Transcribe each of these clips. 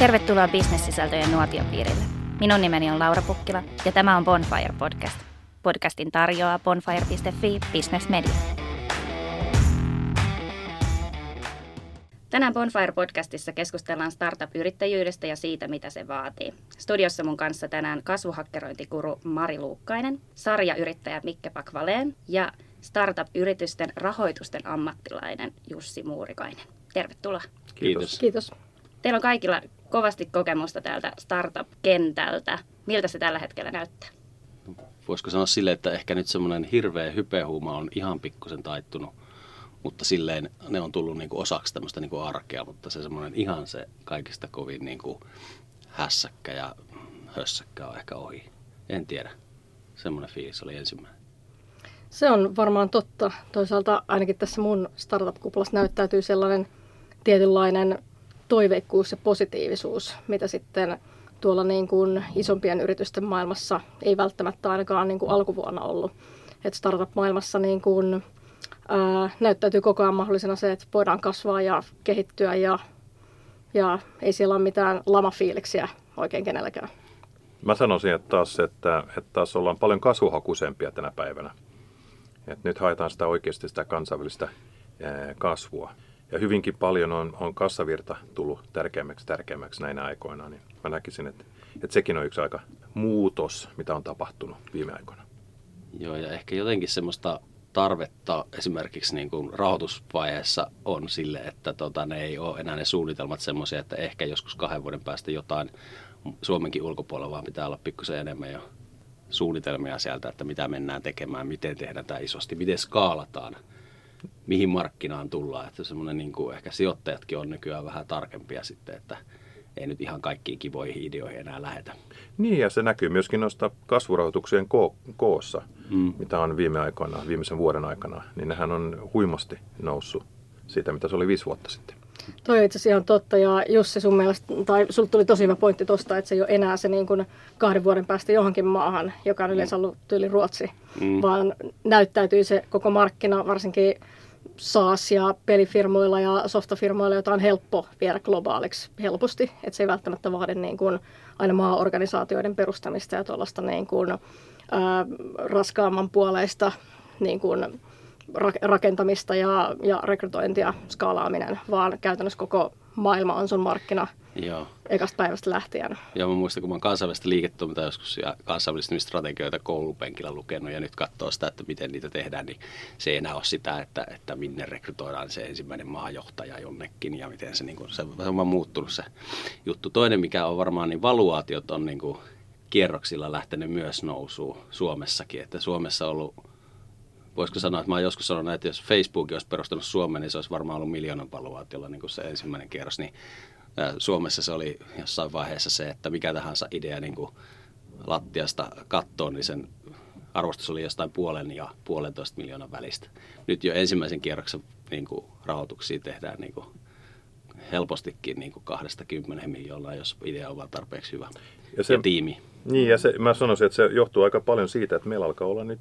Tervetuloa bisnessisältöjen nuotiopiirille. Minun nimeni on Laura Pukkila ja tämä on Bonfire Podcast. Podcastin tarjoaa bonfire.fi Business Media. Tänään Bonfire-podcastissa keskustellaan startup-yrittäjyydestä ja siitä, mitä se vaatii. Studiossa mun kanssa tänään kasvuhakkerointikuru Mari Luukkainen, sarjayrittäjä Mikke Pakvaleen ja startup-yritysten rahoitusten ammattilainen Jussi Muurikainen. Tervetuloa. Kiitos. Kiitos. Teillä on kaikilla kovasti kokemusta täältä startup-kentältä. Miltä se tällä hetkellä näyttää? Voisiko sanoa silleen, että ehkä nyt semmoinen hirveä hypehuuma on ihan pikkusen taittunut, mutta silleen ne on tullut niinku osaksi tämmöistä niinku arkea, mutta se semmoinen ihan se kaikista kovin niinku hässäkkä ja hössäkkä on ehkä ohi. En tiedä. Semmoinen fiilis oli ensimmäinen. Se on varmaan totta. Toisaalta ainakin tässä mun startup-kuplassa näyttäytyy sellainen tietynlainen toiveikkuus ja positiivisuus, mitä sitten tuolla niin kuin isompien yritysten maailmassa ei välttämättä ainakaan niin kuin alkuvuonna ollut. Et startup-maailmassa niin kuin, ää, näyttäytyy koko ajan mahdollisena se, että voidaan kasvaa ja kehittyä ja, ja ei siellä ole mitään lamafiiliksiä oikein kenelläkään. Mä sanoisin, että taas, että, että taas ollaan paljon kasvuhakuisempia tänä päivänä. Et nyt haetaan sitä oikeasti sitä kansainvälistä ää, kasvua. Ja hyvinkin paljon on, on kassavirta tullut tärkeämmäksi tärkeämmäksi näinä aikoina. Niin mä näkisin, että, että sekin on yksi aika muutos, mitä on tapahtunut viime aikoina. Joo, ja ehkä jotenkin semmoista tarvetta esimerkiksi niin kuin rahoitusvaiheessa on sille, että tota, ne ei ole enää ne suunnitelmat semmoisia, että ehkä joskus kahden vuoden päästä jotain Suomenkin ulkopuolella, vaan pitää olla pikkusen enemmän jo suunnitelmia sieltä, että mitä mennään tekemään, miten tehdään tämä isosti, miten skaalataan, mihin markkinaan tullaan. Että semmoinen niin kuin ehkä sijoittajatkin on nykyään vähän tarkempia sitten, että ei nyt ihan kaikkiin kivoihin ideoihin enää lähetä. Niin, ja se näkyy myöskin noista kasvurahoituksien ko- koossa, mm. mitä on viime aikoina, viimeisen vuoden aikana. Niin nehän on huimasti noussut siitä, mitä se oli viisi vuotta sitten. Toi on itse asiassa ihan totta ja Jussi sun mielestä, tai sulla tuli tosi hyvä pointti tuosta, että se ei ole enää se niin kuin kahden vuoden päästä johonkin maahan, joka on yleensä ollut tyyli Ruotsi, mm. vaan näyttäytyy se koko markkina, varsinkin SaaS- ja pelifirmoilla ja softafirmoilla, jota on helppo viedä globaaliksi helposti. Että se ei välttämättä vaadi niin kuin aina maaorganisaatioiden perustamista ja tuollaista niin kuin, ää, raskaamman puoleista niin kuin rakentamista ja, ja rekrytointia, skaalaaminen, vaan käytännössä koko maailma on sun markkina Joo. ekasta päivästä lähtien. Joo, mä muistan, kun mä oon kansainvälistä liiketoimintaa joskus ja kansainvälistymistrategioita koulupenkillä lukenut ja nyt katsoo sitä, että miten niitä tehdään, niin se ei enää ole sitä, että, että minne rekrytoidaan se ensimmäinen maajohtaja jonnekin ja miten se, niin kuin, se on vaan muuttunut se juttu. Toinen, mikä on varmaan, niin valuaatiot on niin kuin kierroksilla lähtenyt myös nousuun Suomessakin, että Suomessa on ollut voisiko sanoa, että mä oon joskus sanonut, että jos Facebook olisi perustanut Suomen, niin se olisi varmaan ollut miljoonan valuaatiolla niin kuin se ensimmäinen kierros. Niin Suomessa se oli jossain vaiheessa se, että mikä tahansa idea niin kuin lattiasta kattoon, niin sen arvostus oli jostain puolen ja puolentoista miljoonan välistä. Nyt jo ensimmäisen kierroksen niin kuin, rahoituksia tehdään niin kuin, helpostikin niin kuin 20 miljoonaa, jos idea on vaan tarpeeksi hyvä. Ja, se, ja tiimi. Niin, ja se, mä sanoisin, että se johtuu aika paljon siitä, että meillä alkaa olla nyt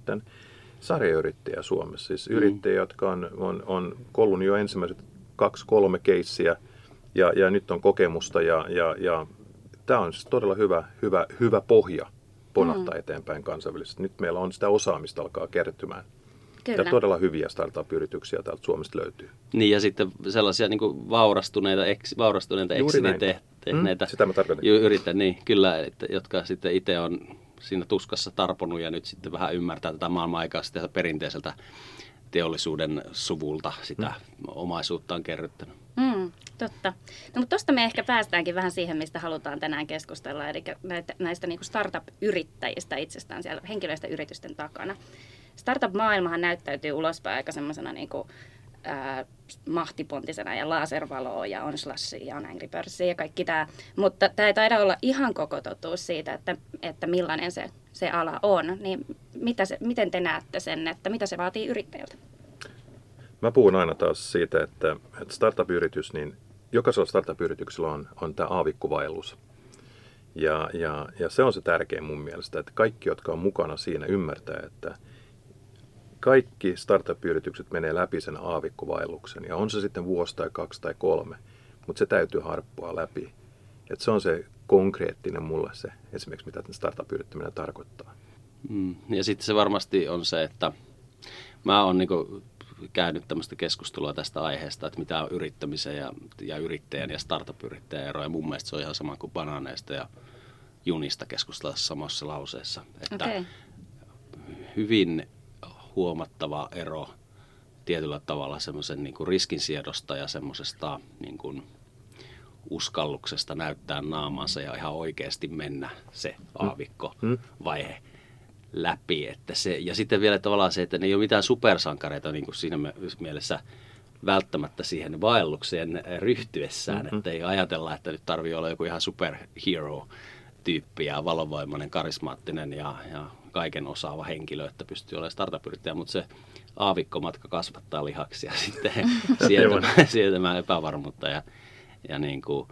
sarjayrittäjiä Suomessa. Siis mm. yrittäjiä, jotka on, on, on kollun jo ensimmäiset kaksi-kolme keissiä ja, ja nyt on kokemusta ja, ja, ja tämä on siis todella hyvä, hyvä, hyvä pohja ponahtaa mm. eteenpäin kansainvälisesti. Nyt meillä on sitä osaamista alkaa kertymään. Kyllä. Ja todella hyviä startup-yrityksiä täältä Suomesta löytyy. Niin ja sitten sellaisia niin kuin vaurastuneita, eks, vaurastuneita exititä tehneitä mm, sitä mä yritän, niin kyllä, että, jotka sitten itse on siinä tuskassa tarponut ja nyt sitten vähän ymmärtää tätä maailman aikaa sitten perinteiseltä teollisuuden suvulta sitä mm. omaisuutta on kerryttänyt. Mm, totta. No, mutta tuosta me ehkä päästäänkin vähän siihen, mistä halutaan tänään keskustella, eli näitä, näistä niin startup-yrittäjistä itsestään siellä henkilöistä yritysten takana. Startup-maailmahan näyttäytyy ulospäin aika semmoisena niin kuin, mahtipontisena ja laservaloa ja on slashia ja on Angry Birdsia ja kaikki tämä. Mutta tämä ei taida olla ihan koko totuus siitä, että, että millainen se, se ala on. Niin mitä se, miten te näette sen, että mitä se vaatii yrittäjältä? Mä puhun aina taas siitä, että, että startup-yritys, niin jokaisella startup-yrityksellä on, on tämä aavikkovaellus. Ja, ja, ja se on se tärkein mun mielestä, että kaikki, jotka on mukana siinä, ymmärtää, että – kaikki startup-yritykset menee läpi sen aavikkovaelluksen. Ja on se sitten vuosi tai kaksi tai kolme, mutta se täytyy harppua läpi. Et se on se konkreettinen mulle se esimerkiksi, mitä startup-yrittäminen tarkoittaa. Mm. Ja sitten se varmasti on se, että mä oon niinku käynyt tämmöistä keskustelua tästä aiheesta, että mitä on yrittämisen ja, ja yrittäjän ja startup-yrittäjän ero. Ja mun mielestä se on ihan sama kuin banaaneista ja junista keskustella samassa lauseessa. Että okay. hyvin huomattava ero tietyllä tavalla semmoisen niin riskinsiedosta ja semmoisesta niin kuin uskalluksesta näyttää naamansa ja ihan oikeasti mennä se aavikko mm. vaihe läpi. Että se, ja sitten vielä tavallaan se, että ne ei ole mitään supersankareita niin kuin siinä mielessä välttämättä siihen vaellukseen ryhtyessään, mm-hmm. että ei ajatella, että nyt tarvii olla joku ihan superhero tyyppi ja valovoimainen, karismaattinen ja, ja kaiken osaava henkilö, että pystyy olemaan startup-yrittäjä, mutta se aavikkomatka kasvattaa lihaksia sitten sietämään, sietämään epävarmuutta ja, ja niin kuin,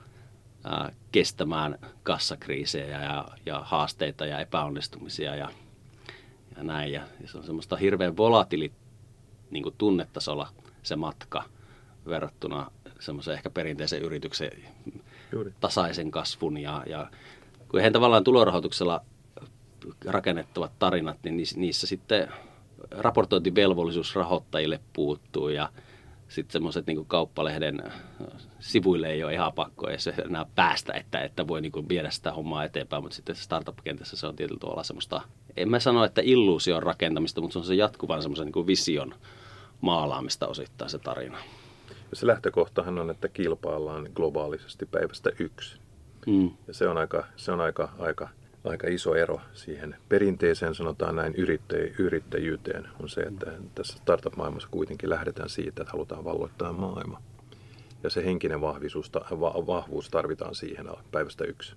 äh, kestämään kassakriisejä ja, ja haasteita ja epäonnistumisia ja, ja näin. Ja, ja se on semmoista hirveän volatiili niin kuin tunnetasolla se matka verrattuna semmoisen ehkä perinteisen yrityksen Juuri. tasaisen kasvun ja, ja kun he tavallaan tulorahoituksella rakennettavat tarinat, niin niissä sitten raportointivelvollisuus rahoittajille puuttuu ja sitten semmoiset niin kauppalehden sivuille ei ole ihan pakko edes enää päästä, että, että voi niin viedä sitä hommaa eteenpäin, mutta sitten startup-kentässä se on tietyllä tavalla semmoista, en mä sano, että illuusion rakentamista, mutta se on se jatkuvan semmoisen niin vision maalaamista osittain se tarina. Se lähtökohtahan on, että kilpaillaan globaalisesti päivästä yksi. Mm. Ja se on aika, se on aika, aika aika iso ero siihen perinteiseen, sanotaan näin, yrittäj- yrittäjyyteen on se, että tässä startup-maailmassa kuitenkin lähdetään siitä, että halutaan valloittaa maailma. Ja se henkinen vahvuus, va- vahvuus tarvitaan siihen päivästä yksi.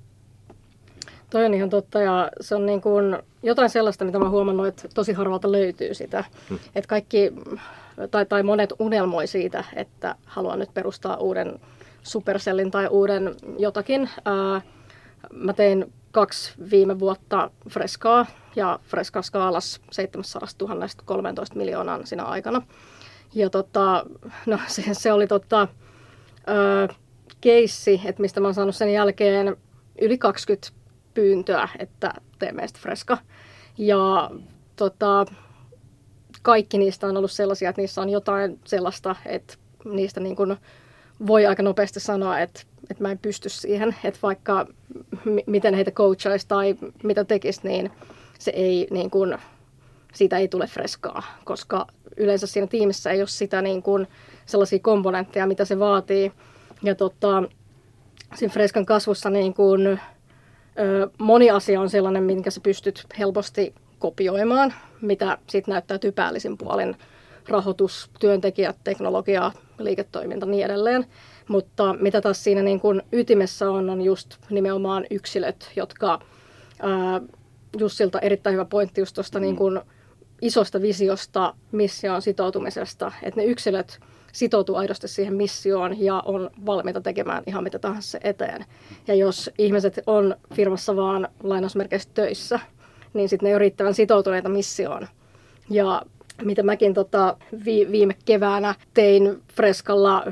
Toi on ihan totta ja se on niin kuin jotain sellaista, mitä mä huomannut, että tosi harvalta löytyy sitä. Hmm. Että kaikki, tai, tai monet unelmoi siitä, että haluan nyt perustaa uuden supercellin tai uuden jotakin. Ää, mä tein kaksi viime vuotta Freskaa ja Freska skaalas 700 000 13 miljoonaa siinä aikana. Ja tota, no se, se oli tota, ö, keissi, että mistä mä oon saanut sen jälkeen yli 20 pyyntöä, että tee meistä Freska. Ja tota, kaikki niistä on ollut sellaisia, että niissä on jotain sellaista, että niistä niin kuin voi aika nopeasti sanoa, että että mä en pysty siihen, että vaikka m- miten heitä coachaisi tai mitä tekisi, niin se ei niin kuin, siitä ei tule freskaa, koska yleensä siinä tiimissä ei ole sitä niin kuin sellaisia komponentteja, mitä se vaatii. Ja tota, siinä freskan kasvussa niin kuin, ö, moni asia on sellainen, minkä sä pystyt helposti kopioimaan, mitä sitten näyttäytyy päällisin puolin rahoitus, työntekijät, teknologia, liiketoiminta ja niin edelleen. Mutta mitä taas siinä niin kuin ytimessä on, on just nimenomaan yksilöt, jotka ää, Jussilta erittäin hyvä pointti just tuosta mm. niin kuin isosta visiosta, missioon sitoutumisesta, että ne yksilöt sitoutuu aidosti siihen missioon ja on valmiita tekemään ihan mitä tahansa eteen. Ja jos ihmiset on firmassa vaan lainausmerkeissä töissä, niin sitten ne ei ole riittävän sitoutuneita missioon. Ja mitä mäkin tota, vi- viime keväänä tein Freskalla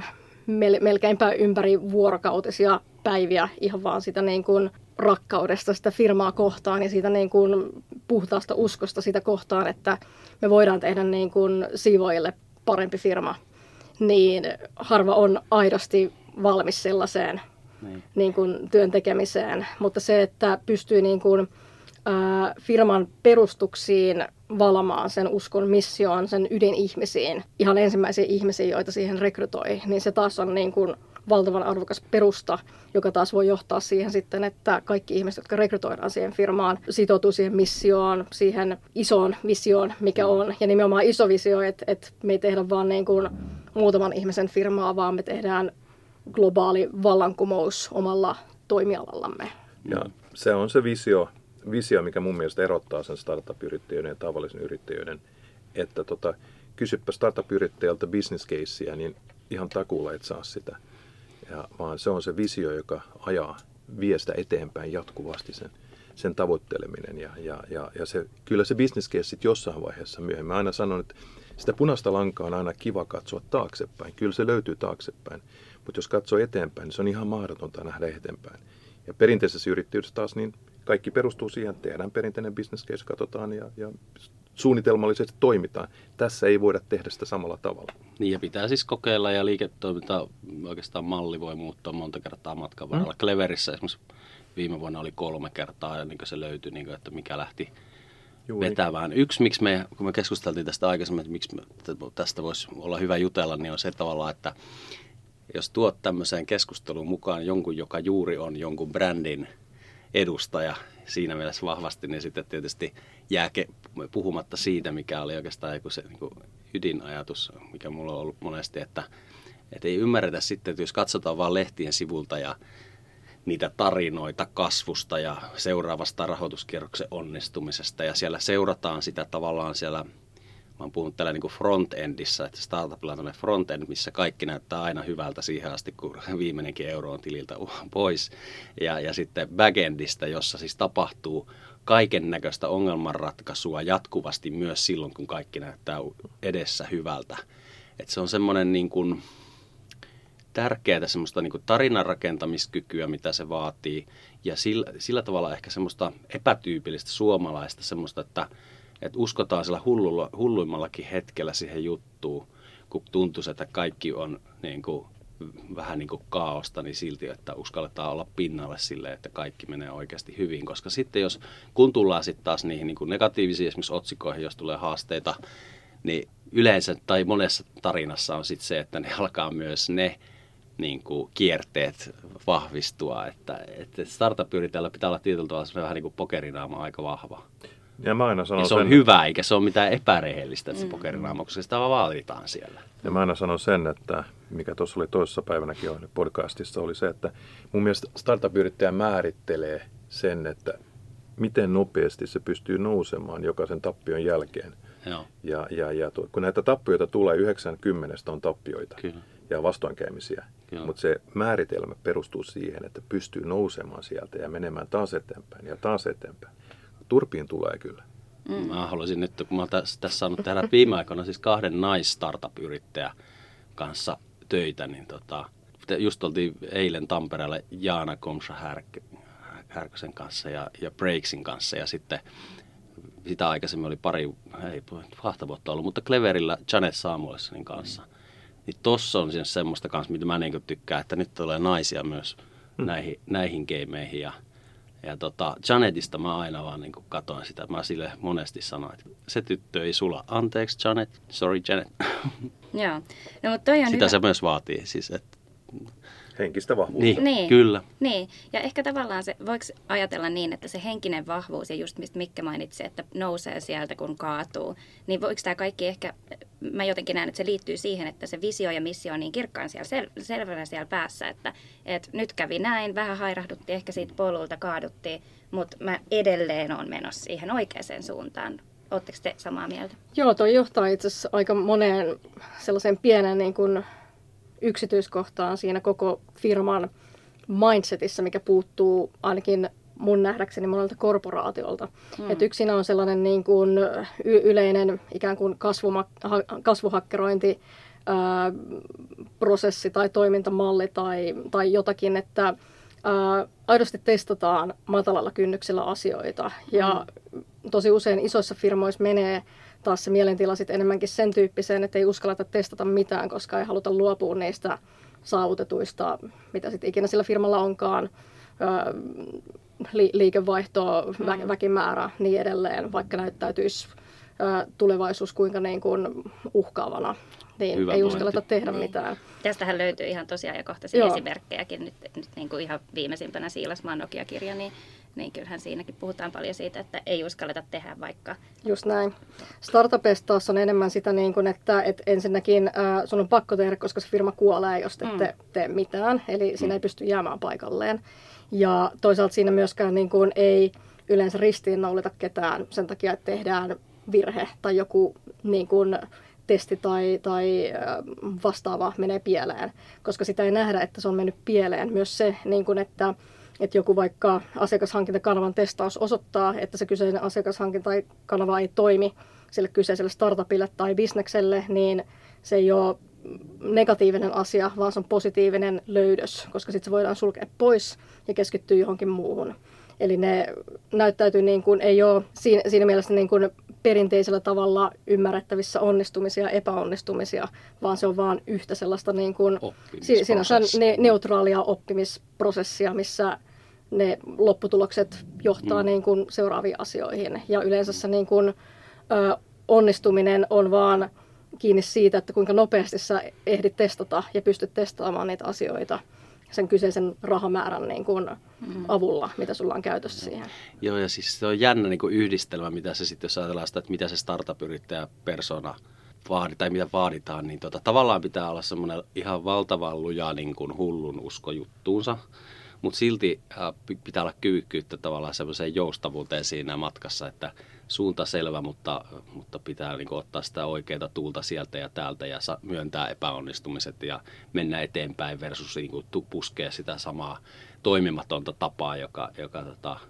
mel- melkeinpä ympäri vuorokautisia päiviä ihan vaan sitä niin kuin rakkaudesta sitä firmaa kohtaan ja siitä niin kuin puhtaasta uskosta sitä kohtaan, että me voidaan tehdä niin kuin siivoille parempi firma, niin harva on aidosti valmis sellaiseen niin. Niin kuin työn tekemiseen. Mutta se, että pystyy niin kuin, ää, firman perustuksiin valamaan sen uskon missioon, sen ydinihmisiin, ihan ensimmäisiä ihmisiä, joita siihen rekrytoi, niin se taas on niin kuin valtavan arvokas perusta, joka taas voi johtaa siihen sitten, että kaikki ihmiset, jotka rekrytoidaan siihen firmaan, sitoutuu siihen missioon, siihen isoon visioon, mikä on. Ja nimenomaan iso visio, että, että me ei tehdä vaan niin kuin muutaman ihmisen firmaa, vaan me tehdään globaali vallankumous omalla toimialallamme. Ja se on se visio, visio, mikä mun mielestä erottaa sen startup-yrittäjyyden ja tavallisen yrittäjyyden, että tota, kysyppä startup-yrittäjältä business casea, niin ihan takuulla et saa sitä. Ja, vaan se on se visio, joka ajaa viestä eteenpäin jatkuvasti sen, sen tavoitteleminen. Ja, ja, ja, ja se, kyllä se business case sit jossain vaiheessa myöhemmin. Mä aina sanon, että sitä punaista lankaa on aina kiva katsoa taaksepäin. Kyllä se löytyy taaksepäin. Mutta jos katsoo eteenpäin, niin se on ihan mahdotonta nähdä eteenpäin. Ja perinteisessä yrittäjyydessä taas niin kaikki perustuu siihen, että tehdään perinteinen business case, katsotaan ja, ja suunnitelmallisesti toimitaan. Tässä ei voida tehdä sitä samalla tavalla. Niin ja pitää siis kokeilla ja liiketoiminta, oikeastaan malli voi muuttua monta kertaa matkan varrella. Mm. Cleverissä esimerkiksi viime vuonna oli kolme kertaa ja niin se löytyi, niin kuin, että mikä lähti Juuri. vetämään. Yksi, miksi me, kun me keskusteltiin tästä aikaisemmin, että miksi me, tästä voisi olla hyvä jutella, niin on se tavalla, että jos tuot tämmöiseen keskusteluun mukaan jonkun, joka juuri on jonkun brändin edustaja siinä mielessä vahvasti, niin sitten tietysti jää puhumatta siitä, mikä oli oikeastaan joku se niin kuin ydinajatus, mikä mulla on ollut monesti, että, että ei ymmärretä sitten, että jos katsotaan vain lehtien sivulta ja niitä tarinoita kasvusta ja seuraavasta rahoituskierroksen onnistumisesta ja siellä seurataan sitä tavallaan siellä mä oon puhunut tällä niin front-endissä, että startupilla on front-end, missä kaikki näyttää aina hyvältä siihen asti, kun viimeinenkin euro on tililtä pois. Ja, ja sitten backendistä, jossa siis tapahtuu kaiken näköistä ongelmanratkaisua jatkuvasti myös silloin, kun kaikki näyttää edessä hyvältä. Et se on semmoinen niin kuin tärkeää semmoista niin tarinan rakentamiskykyä, mitä se vaatii. Ja sillä, sillä tavalla ehkä semmoista epätyypillistä suomalaista semmoista, että että uskotaan sillä hullulla, hulluimmallakin hetkellä siihen juttuun, kun tuntuu, että kaikki on niin kuin, vähän niin kuin kaaosta, niin silti, että uskalletaan olla pinnalle sille, että kaikki menee oikeasti hyvin. Koska sitten jos, kun tullaan sitten taas niihin niin kuin negatiivisiin esimerkiksi otsikoihin, jos tulee haasteita, niin yleensä tai monessa tarinassa on sitten se, että ne alkaa myös ne niin kuin kierteet vahvistua. Että, että startup-yrittäjällä pitää olla tietyllä tavalla vähän niin kuin pokerinaama aika vahva. Ja mä aina sanon ja se on sen, hyvä, eikä se ole mitään epärehellistä, että se mm. pokerinaama, koska sitä vaan vaalitaan siellä. Ja mä aina sanon sen, että mikä tuossa oli toisessa päivänäkin podcastissa, oli se, että mun mielestä startup-yrittäjä määrittelee sen, että miten nopeasti se pystyy nousemaan jokaisen tappion jälkeen. Joo. Ja, ja, ja kun näitä tappioita tulee, 90 on tappioita Kyllä. ja vastoinkäymisiä. Mutta se määritelmä perustuu siihen, että pystyy nousemaan sieltä ja menemään taas eteenpäin ja taas eteenpäin turpiin tulee kyllä. Mm. Mä haluaisin nyt, kun mä oon tässä, tässä saanut tehdä viime aikoina siis kahden nais-startup-yrittäjän kanssa töitä, niin tota, just oltiin eilen Tampereella Jaana Komsa Härkösen kanssa ja, ja Breaksin kanssa ja sitten sitä aikaisemmin oli pari, ei kahta vuotta ollut, mutta Cleverillä Janet Samuelsonin kanssa. Niin tossa on siis semmoista kanssa, mitä mä niin tykkään, että nyt tulee naisia myös hmm. näihin, näihin gameihin ja ja tota, Janetista mä aina vaan niin katoin sitä. Mä sille monesti sanoin, että se tyttö ei sula. Anteeksi Janet, sorry Janet. Joo. No, mutta toi on Sitä hyvä. se myös vaatii. Siis, että henkistä vahvuutta. Niin, niin, kyllä. Niin, ja ehkä tavallaan se, voiko ajatella niin, että se henkinen vahvuus ja just mistä Mikke mainitsi, että nousee sieltä kun kaatuu, niin voiko tämä kaikki ehkä, mä jotenkin näen, että se liittyy siihen, että se visio ja missio on niin kirkkaan siellä, sel, selvänä siellä päässä, että, että nyt kävi näin, vähän hairahduttiin, ehkä siitä polulta kaaduttiin, mutta mä edelleen on menossa siihen oikeaan suuntaan. Oletteko te samaa mieltä? Joo, toi johtaa itse asiassa aika moneen sellaiseen pienen niin kuin yksityiskohtaan siinä koko firman mindsetissä, mikä puuttuu ainakin mun nähdäkseni monelta korporaatiolta. Hmm. Et yksinä on sellainen niin kuin y- yleinen ikään kuin kasvuma- ha- kasvuhakkerointi, ää, prosessi tai toimintamalli tai, tai jotakin, että ää, aidosti testataan matalalla kynnyksellä asioita. Ja hmm. tosi usein isoissa firmoissa menee taas se mielentila sitten enemmänkin sen tyyppiseen, että ei uskalleta testata mitään, koska ei haluta luopua niistä saavutetuista, mitä sitten ikinä sillä firmalla onkaan, li- liikevaihtoa, vä- väkimäärä, niin edelleen, vaikka näyttäytyisi tulevaisuus kuinka niin kuin uhkaavana, niin Hyvä ei pointti. uskalleta tehdä niin. mitään. Tästähän löytyy ihan tosiaankohtaisia Joo. esimerkkejäkin. Nyt, nyt niin kuin ihan viimeisimpänä Siilasmaan Nokia-kirja, niin niin kyllähän siinäkin puhutaan paljon siitä, että ei uskalleta tehdä vaikka. Just näin. Startupista taas on enemmän sitä, niin kuin, että, että ensinnäkin äh, sun on pakko tehdä, koska se firma kuolee, jos et mm. te tee mitään. Eli siinä ei pysty jäämään paikalleen. Ja toisaalta siinä myöskään niin kuin, ei yleensä ristiinnaulita ketään sen takia, että tehdään virhe tai joku niin kuin, testi tai, tai vastaava menee pieleen, koska sitä ei nähdä, että se on mennyt pieleen. Myös se, niin kuin, että että joku vaikka asiakashankintakanavan testaus osoittaa, että se kyseinen asiakashankintakanava ei toimi sille kyseiselle startupille tai bisnekselle, niin se ei ole negatiivinen asia, vaan se on positiivinen löydös, koska sitten se voidaan sulkea pois ja keskittyä johonkin muuhun. Eli ne näyttäytyy niin kuin, ei ole siinä, siinä mielessä niin kuin perinteisellä tavalla ymmärrettävissä onnistumisia ja epäonnistumisia, vaan se on vain yhtä sellaista niin kuin, sinänsä ne, neutraalia oppimisprosessia, missä ne lopputulokset johtaa mm. niin kuin seuraaviin asioihin. Ja yleensä se niin kuin, ö, onnistuminen on vaan kiinni siitä, että kuinka nopeasti sä ehdit testata ja pystyt testaamaan niitä asioita sen kyseisen rahamäärän niin kuin mm. avulla, mitä sulla on käytössä siihen. Joo, ja siis se on jännä niin kuin yhdistelmä, mitä se sitten, jos ajatellaan sitä, että mitä se startup-yrittäjä persona vaadi, tai mitä vaaditaan, niin tota, tavallaan pitää olla semmoinen ihan valtavan luja niin kuin hullun usko juttuunsa, mutta silti äh, pitää olla kyvykkyyttä tavallaan semmoiseen joustavuuteen siinä matkassa, että suunta selvä, mutta, mutta pitää niin kuin, ottaa sitä oikeaa tuulta sieltä ja täältä ja sa- myöntää epäonnistumiset ja mennä eteenpäin versus niin kuin, puskea sitä samaa toimimatonta tapaa, joka, joka tota,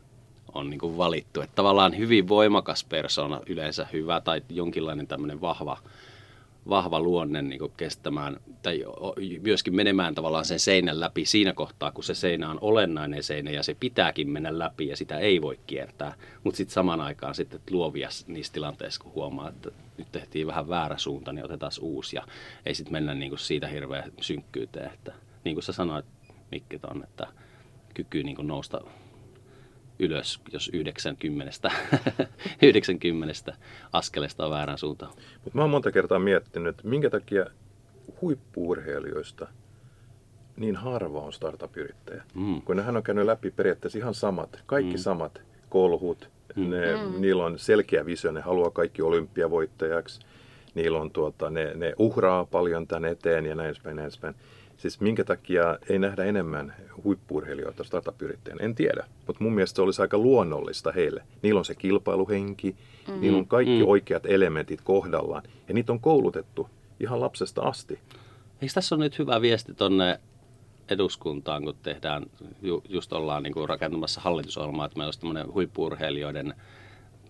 on niin kuin valittu. Että tavallaan hyvin voimakas persona, yleensä hyvä tai jonkinlainen tämmöinen vahva, vahva luonne niin kuin kestämään tai myöskin menemään tavallaan sen seinän läpi siinä kohtaa, kun se seinä on olennainen seinä ja se pitääkin mennä läpi ja sitä ei voi kiertää. Mutta sitten saman aikaan sitten luovia niissä tilanteissa, kun huomaa, että nyt tehtiin vähän väärä suunta, niin otetaan uusi ja ei sitten mennä niin kuin siitä hirveän synkkyyteen. Että, niin kuin sä sanoit Mikki ton, että kyky niin kuin nousta ylös, jos 90, 90 askelesta on väärän suuntaan. Mutta mä oon monta kertaa miettinyt, että minkä takia huippuurheilijoista niin harva on startup-yrittäjä. Mm. Kun nehän on käynyt läpi periaatteessa ihan samat, kaikki mm. samat kolhut, mm. Ne, mm. niillä on selkeä visio, ne haluaa kaikki olympiavoittajaksi, niillä on tuota, ne, ne uhraa paljon tän eteen ja näin päin, näin päin. Siis minkä takia ei nähdä enemmän huippuurheilijoita startup-yrittäjänä, en tiedä. Mutta mun mielestä se olisi aika luonnollista heille. Niillä on se kilpailuhenki, mm-hmm. niillä on kaikki mm. oikeat elementit kohdallaan ja niitä on koulutettu ihan lapsesta asti. Eikö tässä ole nyt hyvä viesti tuonne eduskuntaan, kun tehdään, ju, just ollaan niin kuin rakentamassa hallitusohjelmaa, että meillä olisi tämmöinen huippuurheilijoiden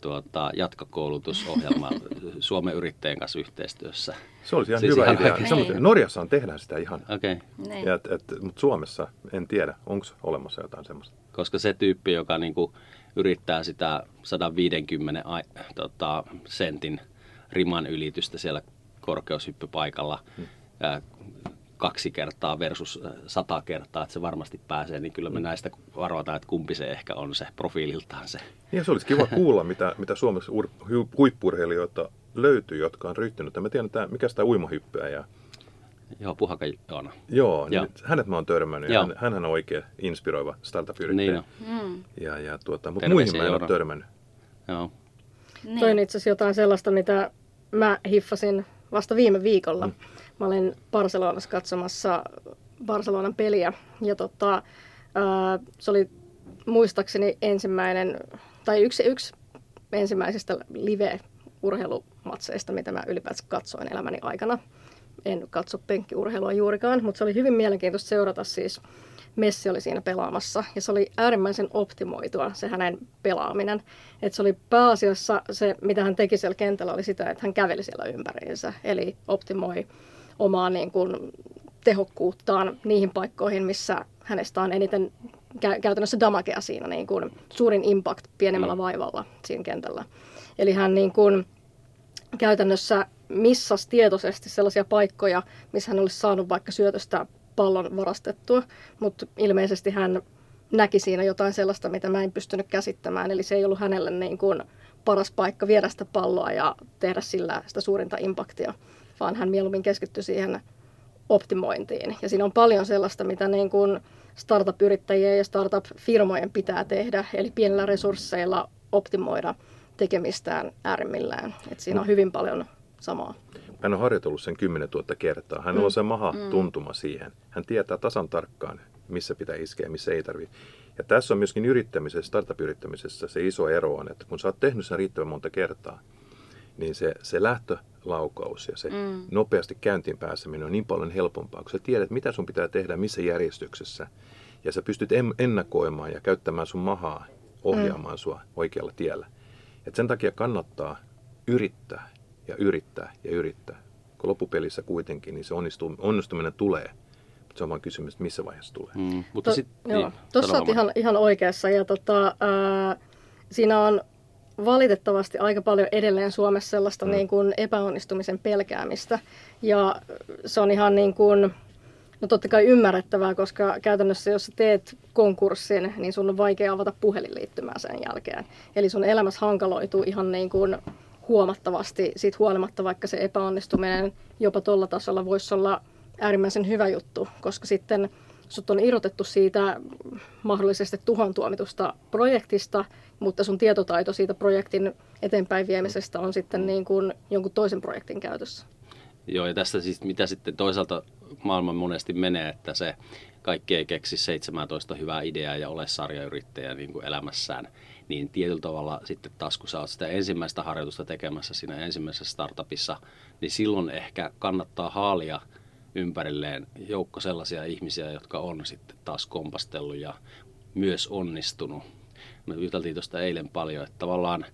tuota, jatkokoulutusohjelma Suomen yrittäjien kanssa yhteistyössä. Se olisi ihan siis hyvä ihan idea. Niin. Norjassa on tehdään sitä ihan. Okay. Niin. Et, et, mutta Suomessa en tiedä, onko olemassa jotain semmoista. Koska se tyyppi, joka niinku yrittää sitä 150 ai, tota, sentin riman ylitystä siellä korkeushyppypaikalla, hmm kaksi kertaa versus äh, sata kertaa, että se varmasti pääsee, niin kyllä me mm. näistä varoitaan, että kumpi se ehkä on se profiililtaan se. Ja se olisi kiva kuulla, mitä, mitä Suomessa huippurheilijoita löytyy, jotka on ryhtynyt. Mä tiedän, että mikä sitä uimahyppyä ja Joo, Puhaka Joona. Joo, Joo. Nyt, hänet mä oon törmännyt Joo. hän, hän on oikein inspiroiva startup-yrittäjä. Niin mm. ja, ja tuota, mutta muihin mä en ole törmännyt. Joo. Niin. Toi on itse asiassa jotain sellaista, mitä mä hiffasin vasta viime viikolla. Mm. Mä olin Barcelonassa katsomassa Barcelonan peliä ja tota, ää, se oli muistaakseni ensimmäinen, tai yksi, yksi ensimmäisistä live-urheilumatseista, mitä mä ylipäätään katsoin elämäni aikana. En katso penkkiurheilua juurikaan, mutta se oli hyvin mielenkiintoista seurata siis Messi oli siinä pelaamassa ja se oli äärimmäisen optimoitua se hänen pelaaminen. Et se oli pääasiassa se, mitä hän teki siellä kentällä, oli sitä, että hän käveli siellä ympäriinsä, eli optimoi omaa niin kuin, tehokkuuttaan niihin paikkoihin, missä hänestä on eniten kä- käytännössä damagea siinä, niin kuin, suurin impact pienemmällä mm. vaivalla siinä kentällä. Eli hän niin kuin, käytännössä missasi tietoisesti sellaisia paikkoja, missä hän olisi saanut vaikka syötöstä pallon varastettua, mutta ilmeisesti hän näki siinä jotain sellaista, mitä mä en pystynyt käsittämään, eli se ei ollut hänelle niin kuin paras paikka viedä sitä palloa ja tehdä sillä sitä suurinta impaktia vaan hän mieluummin keskittyi siihen optimointiin. Ja siinä on paljon sellaista, mitä niin kuin startup-yrittäjien ja startup-firmojen pitää tehdä, eli pienillä resursseilla optimoida tekemistään äärimmillään. Et siinä on hyvin paljon samaa. Hän on harjoitellut sen 10 000 kertaa. Hän mm. on se maha mm. tuntuma siihen. Hän tietää tasan tarkkaan, missä pitää iskeä missä ei tarvitse. Ja tässä on myöskin yrittämisessä, startup-yrittämisessä se iso ero on, että kun sä oot tehnyt sen riittävän monta kertaa, niin se, se lähtölaukaus ja se mm. nopeasti käyntiin pääseminen on niin paljon helpompaa, kun sä tiedät, mitä sun pitää tehdä, missä järjestyksessä. Ja sä pystyt ennakoimaan ja käyttämään sun mahaa ohjaamaan mm. sua oikealla tiellä. Et sen takia kannattaa yrittää ja yrittää ja yrittää. kun loppupelissä kuitenkin niin se onnistuminen tulee. Mutta se on vain kysymys, että missä vaiheessa tulee. Mm, mutta to, sit, joo, niin, tuossa olet ihan, ihan oikeassa. Ja tota, ää, siinä on valitettavasti aika paljon edelleen Suomessa sellaista mm. niin kuin epäonnistumisen pelkäämistä. Ja se on ihan niin kuin, no totta kai ymmärrettävää, koska käytännössä jos teet konkurssin, niin sun on vaikea avata puhelinliittymää sen jälkeen. Eli sun elämässä hankaloituu ihan niin kuin huomattavasti siitä huolimatta, vaikka se epäonnistuminen jopa tuolla tasolla voisi olla äärimmäisen hyvä juttu, koska sitten sut on irrotettu siitä mahdollisesti tuhon tuomitusta projektista, mutta sun tietotaito siitä projektin eteenpäin viemisestä on sitten niin kuin jonkun toisen projektin käytössä. Joo, ja tässä siis mitä sitten toisaalta maailman monesti menee, että se kaikki ei keksi 17 hyvää ideaa ja ole sarjayrittäjä niin kuin elämässään, niin tietyllä tavalla sitten taas kun sä oot sitä ensimmäistä harjoitusta tekemässä siinä ensimmäisessä startupissa, niin silloin ehkä kannattaa haalia – ympärilleen joukko sellaisia ihmisiä, jotka on sitten taas kompastellut ja myös onnistunut. Me juteltiin tuosta eilen paljon, että tavallaan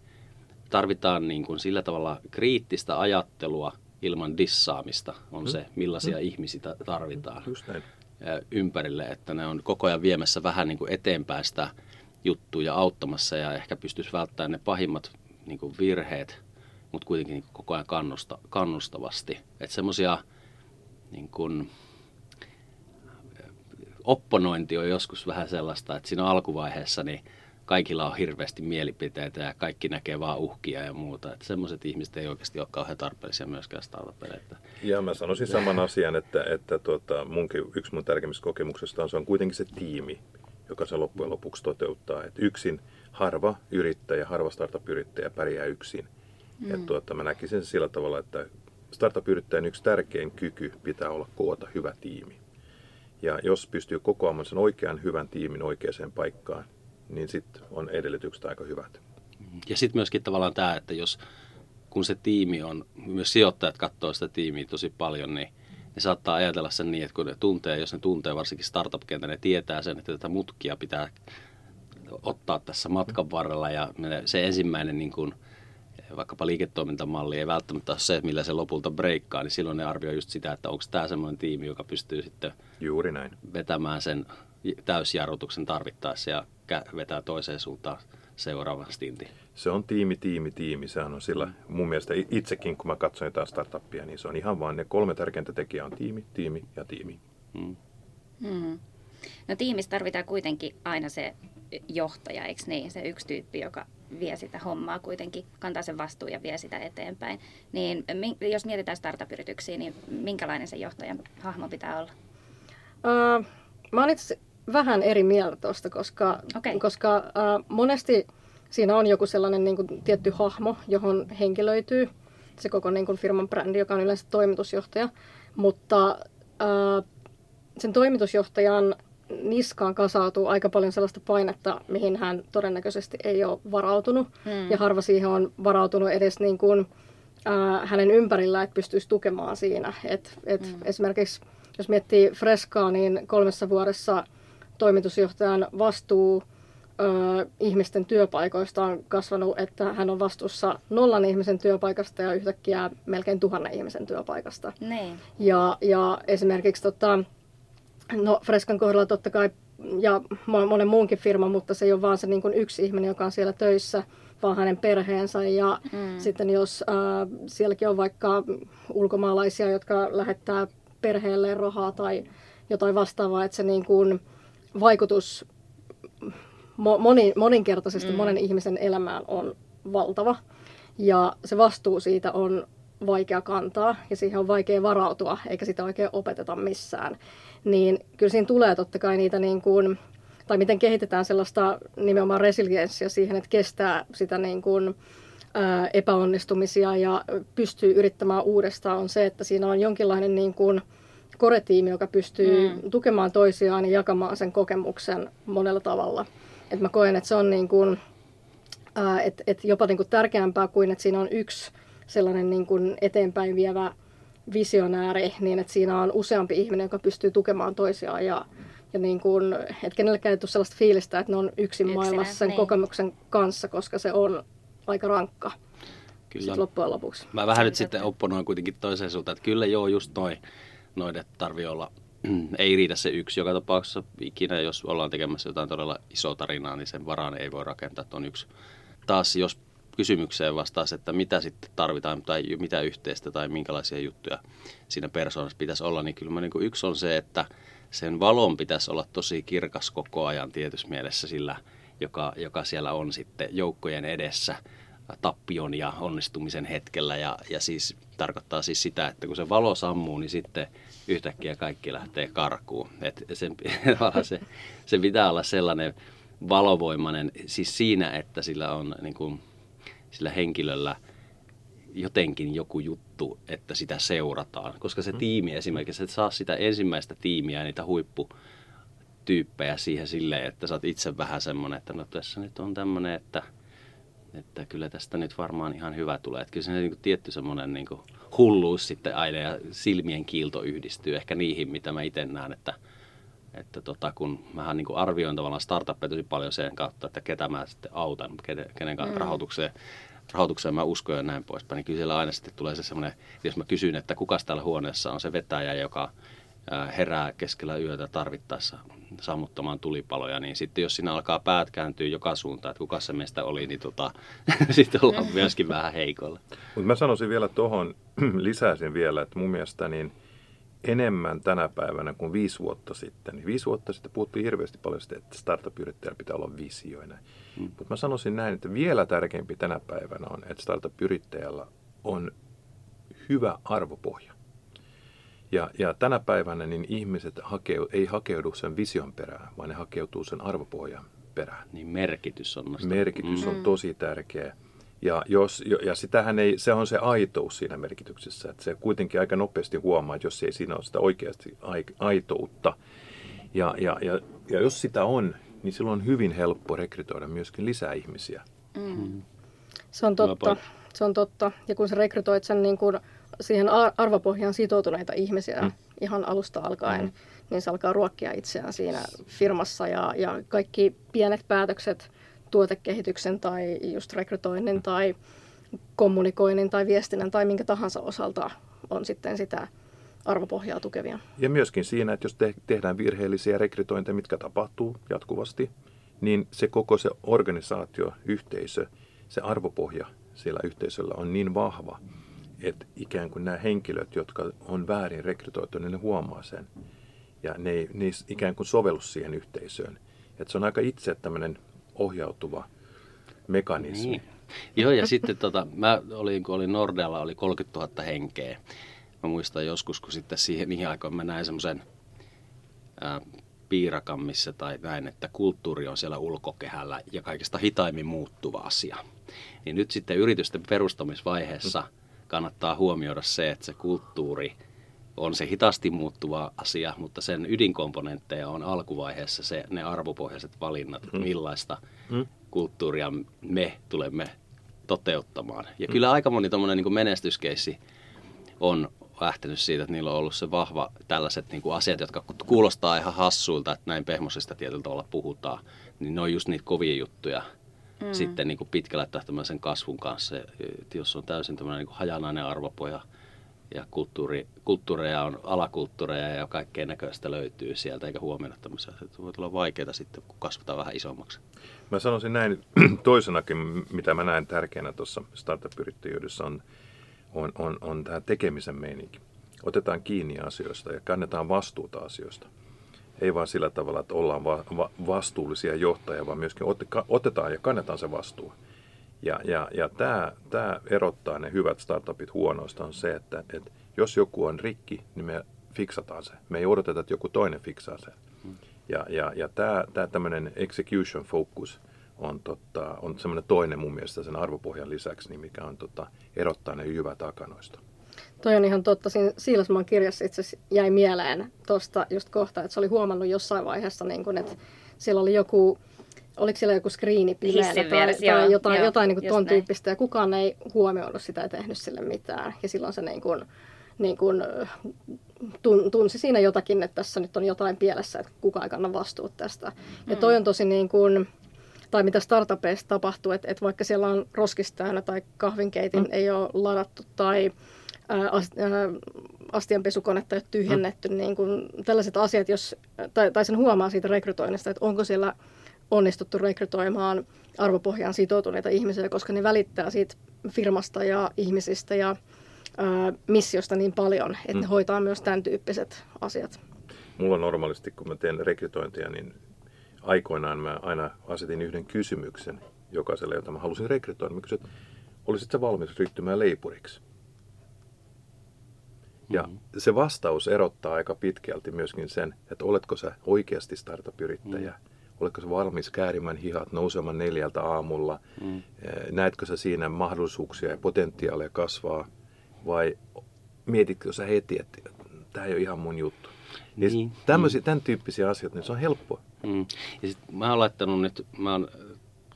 tarvitaan niin kuin sillä tavalla kriittistä ajattelua ilman dissaamista on se, millaisia hmm. ihmisiä tarvitaan näin. ympärille, että ne on koko ajan viemässä vähän niin kuin eteenpäin sitä juttuja auttamassa ja ehkä pystyisi välttämään ne pahimmat niin kuin virheet, mutta kuitenkin niin koko ajan kannusta, kannustavasti. Että semmoisia niin kuin, opponointi on joskus vähän sellaista, että siinä alkuvaiheessa niin kaikilla on hirveästi mielipiteitä ja kaikki näkee vaan uhkia ja muuta. Että semmoiset ihmiset ei oikeasti ole kauhean tarpeellisia myöskään startupeille. Ja mä sanoisin saman asian, että, että tuota, munkin, yksi mun tärkeimmistä kokemuksista on, se on kuitenkin se tiimi, joka se loppujen lopuksi toteuttaa. Että yksin harva yrittäjä, harva startup-yrittäjä pärjää yksin. Mm. Että tuota, mä näkisin sen sillä tavalla, että startup-yrittäjän yksi tärkein kyky pitää olla koota hyvä tiimi. Ja jos pystyy kokoamaan sen oikean hyvän tiimin oikeaan paikkaan, niin sitten on edellytykset aika hyvät. Ja sitten myöskin tavallaan tämä, että jos kun se tiimi on, myös sijoittajat katsoo sitä tiimiä tosi paljon, niin ne saattaa ajatella sen niin, että kun ne tuntee, jos ne tuntee varsinkin startup-kentän, ne tietää sen, että tätä mutkia pitää ottaa tässä matkan varrella ja se ensimmäinen niin kuin, vaikkapa liiketoimintamalli ei välttämättä ole se, millä se lopulta breikkaa, niin silloin ne arvioi just sitä, että onko tämä semmoinen tiimi, joka pystyy sitten Juuri näin. vetämään sen täysjarrutuksen tarvittaessa ja vetää toiseen suuntaan seuraavan stintin. Se on tiimi, tiimi, tiimi. Sehän on sillä mun mielestä itsekin, kun mä katson jotain startuppia, niin se on ihan vaan ne kolme tärkeintä tekijää on tiimi, tiimi ja tiimi. Hmm. Hmm. No tiimissä tarvitaan kuitenkin aina se johtaja, eikö niin? Se yksi tyyppi, joka vie sitä hommaa kuitenkin, kantaa sen vastuun ja vie sitä eteenpäin. Niin jos mietitään startup-yrityksiä, niin minkälainen se johtajan hahmo pitää olla? Uh, mä olen itse vähän eri mieltä tuosta, koska, okay. koska uh, monesti siinä on joku sellainen niin kuin, tietty hahmo, johon henkilöityy se koko niin kuin, firman brändi, joka on yleensä toimitusjohtaja. Mutta uh, sen toimitusjohtajan niskaan kasautuu aika paljon sellaista painetta, mihin hän todennäköisesti ei ole varautunut. Hmm. Ja harva siihen on varautunut edes niin kuin, äh, hänen ympärillä, että pystyisi tukemaan siinä. Et, et hmm. Esimerkiksi jos miettii Freskaa, niin kolmessa vuodessa toimitusjohtajan vastuu ö, ihmisten työpaikoista on kasvanut, että hän on vastuussa nollan ihmisen työpaikasta ja yhtäkkiä melkein tuhannen ihmisen työpaikasta. Niin. Ja, ja esimerkiksi tota, No Freskan kohdalla totta kai ja monen muunkin firman, mutta se ei ole vaan se niin kuin yksi ihminen, joka on siellä töissä, vaan hänen perheensä. Ja mm. sitten jos äh, sielläkin on vaikka ulkomaalaisia, jotka lähettää perheelle rahaa tai jotain vastaavaa, että se niin kuin vaikutus moni, moninkertaisesti mm. monen ihmisen elämään on valtava. Ja se vastuu siitä on vaikea kantaa ja siihen on vaikea varautua, eikä sitä oikein opeteta missään niin kyllä siinä tulee totta kai niitä niin kuin, tai miten kehitetään sellaista nimenomaan resilienssiä siihen, että kestää sitä niin kuin, ää, epäonnistumisia ja pystyy yrittämään uudestaan, on se, että siinä on jonkinlainen niin kuin, koretiimi, joka pystyy mm. tukemaan toisiaan ja jakamaan sen kokemuksen monella tavalla. Et mä koen, että se on niin kuin, ää, et, et jopa niin kuin tärkeämpää kuin, että siinä on yksi sellainen niin kuin eteenpäin vievä visionääri niin, että siinä on useampi ihminen, joka pystyy tukemaan toisiaan ja, ja niin kuin, että kenellekään ei tule sellaista fiilistä, että ne on yksin Yksinä, maailmassa sen niin. kokemuksen kanssa, koska se on aika rankka. kyllä. Sit loppujen lopuksi. Mä vähän nyt sitten opponoin kuitenkin toiseen suuntaan, että kyllä joo, just noin, noin että tarvii olla, ei riitä se yksi joka tapauksessa ikinä, jos ollaan tekemässä jotain todella isoa tarinaa, niin sen varaan ei voi rakentaa, että on yksi. Taas jos kysymykseen vastaisi, että mitä sitten tarvitaan tai mitä yhteistä tai minkälaisia juttuja siinä persoonassa pitäisi olla, niin kyllä mä niin kuin yksi on se, että sen valon pitäisi olla tosi kirkas koko ajan tietyssä mielessä sillä, joka, joka siellä on sitten joukkojen edessä tappion ja onnistumisen hetkellä. Ja, ja siis tarkoittaa siis sitä, että kun se valo sammuu, niin sitten yhtäkkiä kaikki lähtee karkuun. Et sen, se, se pitää olla sellainen valovoimainen, siis siinä, että sillä on niin kuin, sillä henkilöllä jotenkin joku juttu, että sitä seurataan. Koska se mm. tiimi esimerkiksi, että saa sitä ensimmäistä tiimiä ja niitä huipputyyppejä siihen silleen, että sä oot itse vähän semmoinen, että no tässä nyt on tämmöinen, että, että kyllä tästä nyt varmaan ihan hyvä tulee. Että kyllä se niin kuin tietty semmoinen niin kuin hulluus sitten aina ja silmien kiilto yhdistyy ehkä niihin, mitä mä itse näen, että, että tota, kun mä niin kuin arvioin tavallaan startuppeja tosi paljon sen kautta, että ketä mä sitten autan, kenen, kenen mm. rahoitukseen, rahoitukseen mä uskon ja näin poispäin, niin kyllä siellä aina sitten tulee se semmoinen, jos mä kysyn, että kuka täällä huoneessa on se vetäjä, joka herää keskellä yötä tarvittaessa sammuttamaan tulipaloja, niin sitten jos siinä alkaa päät kääntyä joka suuntaan, että kuka se meistä oli, niin tota, sitten ollaan myöskin vähän heikolla. Mutta mä sanoisin vielä tuohon, lisäisin vielä, että mun mielestä niin – enemmän tänä päivänä kuin viisi vuotta sitten. Niin viisi vuotta sitten puhuttiin hirveästi paljon sitä, että startup-yrittäjällä pitää olla visioina. Mm. Mutta mä sanoisin näin, että vielä tärkeämpi tänä päivänä on, että startup-yrittäjällä on hyvä arvopohja. Ja, ja tänä päivänä niin ihmiset hakeu, ei hakeudu sen vision perään, vaan ne hakeutuu sen arvopohjan perään. Niin merkitys on. Merkitys on mm. tosi tärkeä. Ja, jos, ja sitähän ei, se on se aitous siinä merkityksessä, että se kuitenkin aika nopeasti huomaa, että jos ei siinä ole sitä oikeasti aitoutta. Ja, ja, ja, ja jos sitä on, niin silloin on hyvin helppo rekrytoida myöskin lisää ihmisiä. Mm. Se on totta. Se on totta. Ja kun sä rekrytoit sen niin kun siihen arvopohjaan sitoutuneita ihmisiä mm. ihan alusta alkaen, mm. niin se alkaa ruokkia itseään siinä firmassa ja, ja kaikki pienet päätökset – tuotekehityksen tai just rekrytoinnin tai kommunikoinnin tai viestinnän tai minkä tahansa osalta on sitten sitä arvopohjaa tukevia. Ja myöskin siinä, että jos te- tehdään virheellisiä rekrytointeja, mitkä tapahtuu jatkuvasti, niin se koko se organisaatio, yhteisö, se arvopohja siellä yhteisöllä on niin vahva, että ikään kuin nämä henkilöt, jotka on väärin rekrytoitu, niin ne huomaa sen. Ja ne ne ikään kuin sovellu siihen yhteisöön. Että se on aika itse tämmöinen ohjautuva mekanismi. Niin. Joo, ja sitten tota, mä olin, kun olin Nordealla, oli 30 000 henkeä. Mä muistan joskus, kun sitten siihen, niihin aikoihin mä näin semmoisen piirakan, missä tai näin, että kulttuuri on siellä ulkokehällä ja kaikista hitaimmin muuttuva asia. Niin nyt sitten yritysten perustamisvaiheessa kannattaa huomioida se, että se kulttuuri – on se hitaasti muuttuva asia, mutta sen ydinkomponentteja on alkuvaiheessa se, ne arvopohjaiset valinnat, mm. millaista mm. kulttuuria me tulemme toteuttamaan. Ja mm. kyllä aika moni niin menestyskeissi on lähtenyt siitä, että niillä on ollut se vahva tällaiset niin kuin asiat, jotka kuulostaa ihan hassuilta, että näin pehmosista tietyllä tavalla puhutaan, niin ne on just niitä kovia juttuja mm. sitten niin kuin pitkällä tähtäimellä kasvun kanssa. Että jos on täysin tämmöinen niin kuin hajanainen arvopohja, ja kulttuuri, kulttuureja on alakulttuureja ja kaikkea näköistä löytyy sieltä, eikä huomioida tämmöisiä että voi tulla vaikeita sitten, kun kasvataan vähän isommaksi. Mä sanoisin näin toisenakin, mitä mä näen tärkeänä tuossa startup-yrittäjyydessä on, on, on, on tämä tekemisen meininki. Otetaan kiinni asioista ja kannetaan vastuuta asioista. Ei vaan sillä tavalla, että ollaan va- va- vastuullisia johtajia, vaan myöskin otetaan ja kannetaan se vastuu. Ja, ja, ja tämä, tämä erottaa ne hyvät startupit huonoista on se, että, että jos joku on rikki, niin me fiksataan se. Me ei odoteta, että joku toinen fiksaa sen. Hmm. Ja, ja, ja tämä, tämä tämmöinen execution focus on, tota, on semmoinen toinen mun mielestä sen arvopohjan lisäksi, niin mikä on tota, erottaa ne hyvät akanoista. Toi on ihan totta. Siinä Siilasmaan kirjassa itse jäi mieleen tuosta just kohta, että se oli huomannut jossain vaiheessa, niin kun, että siellä oli joku oliko siellä joku screeni pimeänä tai, tai jotain, joo, jotain niin kuin ton näin. tyyppistä, ja kukaan ei huomioinut sitä ja tehnyt sille mitään. Ja silloin se niin kuin, niin kuin, tunsi siinä jotakin, että tässä nyt on jotain pielessä, että kukaan ei kanna vastuut tästä. Mm. Ja toi on tosi niin kuin, tai mitä startupeissa tapahtuu, että, että vaikka siellä on roskistäynnä tai kahvinkeitin mm. ei ole ladattu tai ää, astianpesukonetta ei ole tyhjennetty, mm. niin kuin tällaiset asiat, jos, tai, tai sen huomaa siitä rekrytoinnista, että onko siellä onnistuttu rekrytoimaan arvopohjaan sitoutuneita ihmisiä, koska ne välittää siitä firmasta ja ihmisistä ja ää, missiosta niin paljon, että mm. ne hoitaa myös tämän tyyppiset asiat. Mulla normaalisti, kun mä teen rekrytointia, niin aikoinaan mä aina asetin yhden kysymyksen jokaiselle, jota mä halusin rekrytoida. Mä kysyin, että olisitko valmis ryhtymään leipuriksi? Ja mm-hmm. se vastaus erottaa aika pitkälti myöskin sen, että oletko sä oikeasti startup-yrittäjä, mm-hmm. Oletko sä valmis käärimään hihat nousemaan neljältä aamulla, mm-hmm. näetkö sä siinä mahdollisuuksia ja potentiaalia kasvaa, vai mietitkö sä heti, että tämä ei ole ihan mun juttu. Niin, niin. Tämmöisiä, tämän tyyppisiä asioita, niin se on helppoa. Mm. Ja sit mä oon laittanut nyt, mä oon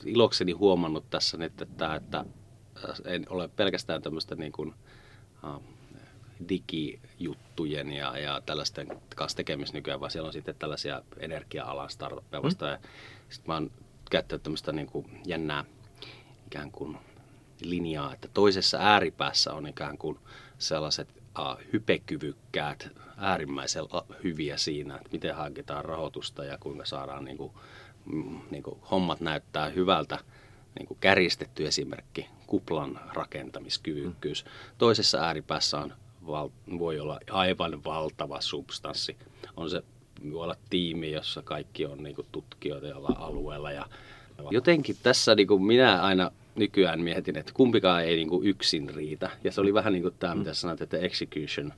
ilokseni huomannut tässä nyt, että, että en ole pelkästään tämmöistä niin kuin, uh, digijuttujen ja, ja tällaisten kanssa tekemistä nykyään, vaan siellä on sitten tällaisia energia-alan startuppeja vasta. Mm. Sitten mä oon käyttänyt tämmöistä niin kuin jännää ikään kuin linjaa, että toisessa ääripäässä on ikään kuin sellaiset uh, hypekyvykkäät, äärimmäisen hyviä siinä, että miten hankitaan rahoitusta ja kuinka saadaan niin kuin, mm, niin kuin hommat näyttää hyvältä. Niin kuin kärjistetty esimerkki, kuplan rakentamiskyvykkyys. Toisessa ääripäässä on val, voi olla aivan valtava substanssi. On se, voi olla tiimi, jossa kaikki on niin kuin tutkijoita jolla alueella. Ja jotenkin tässä niin kuin minä aina nykyään mietin, että kumpikaan ei niin kuin yksin riitä. Ja se oli vähän niin kuin tämä, mitä sanoit, että execution,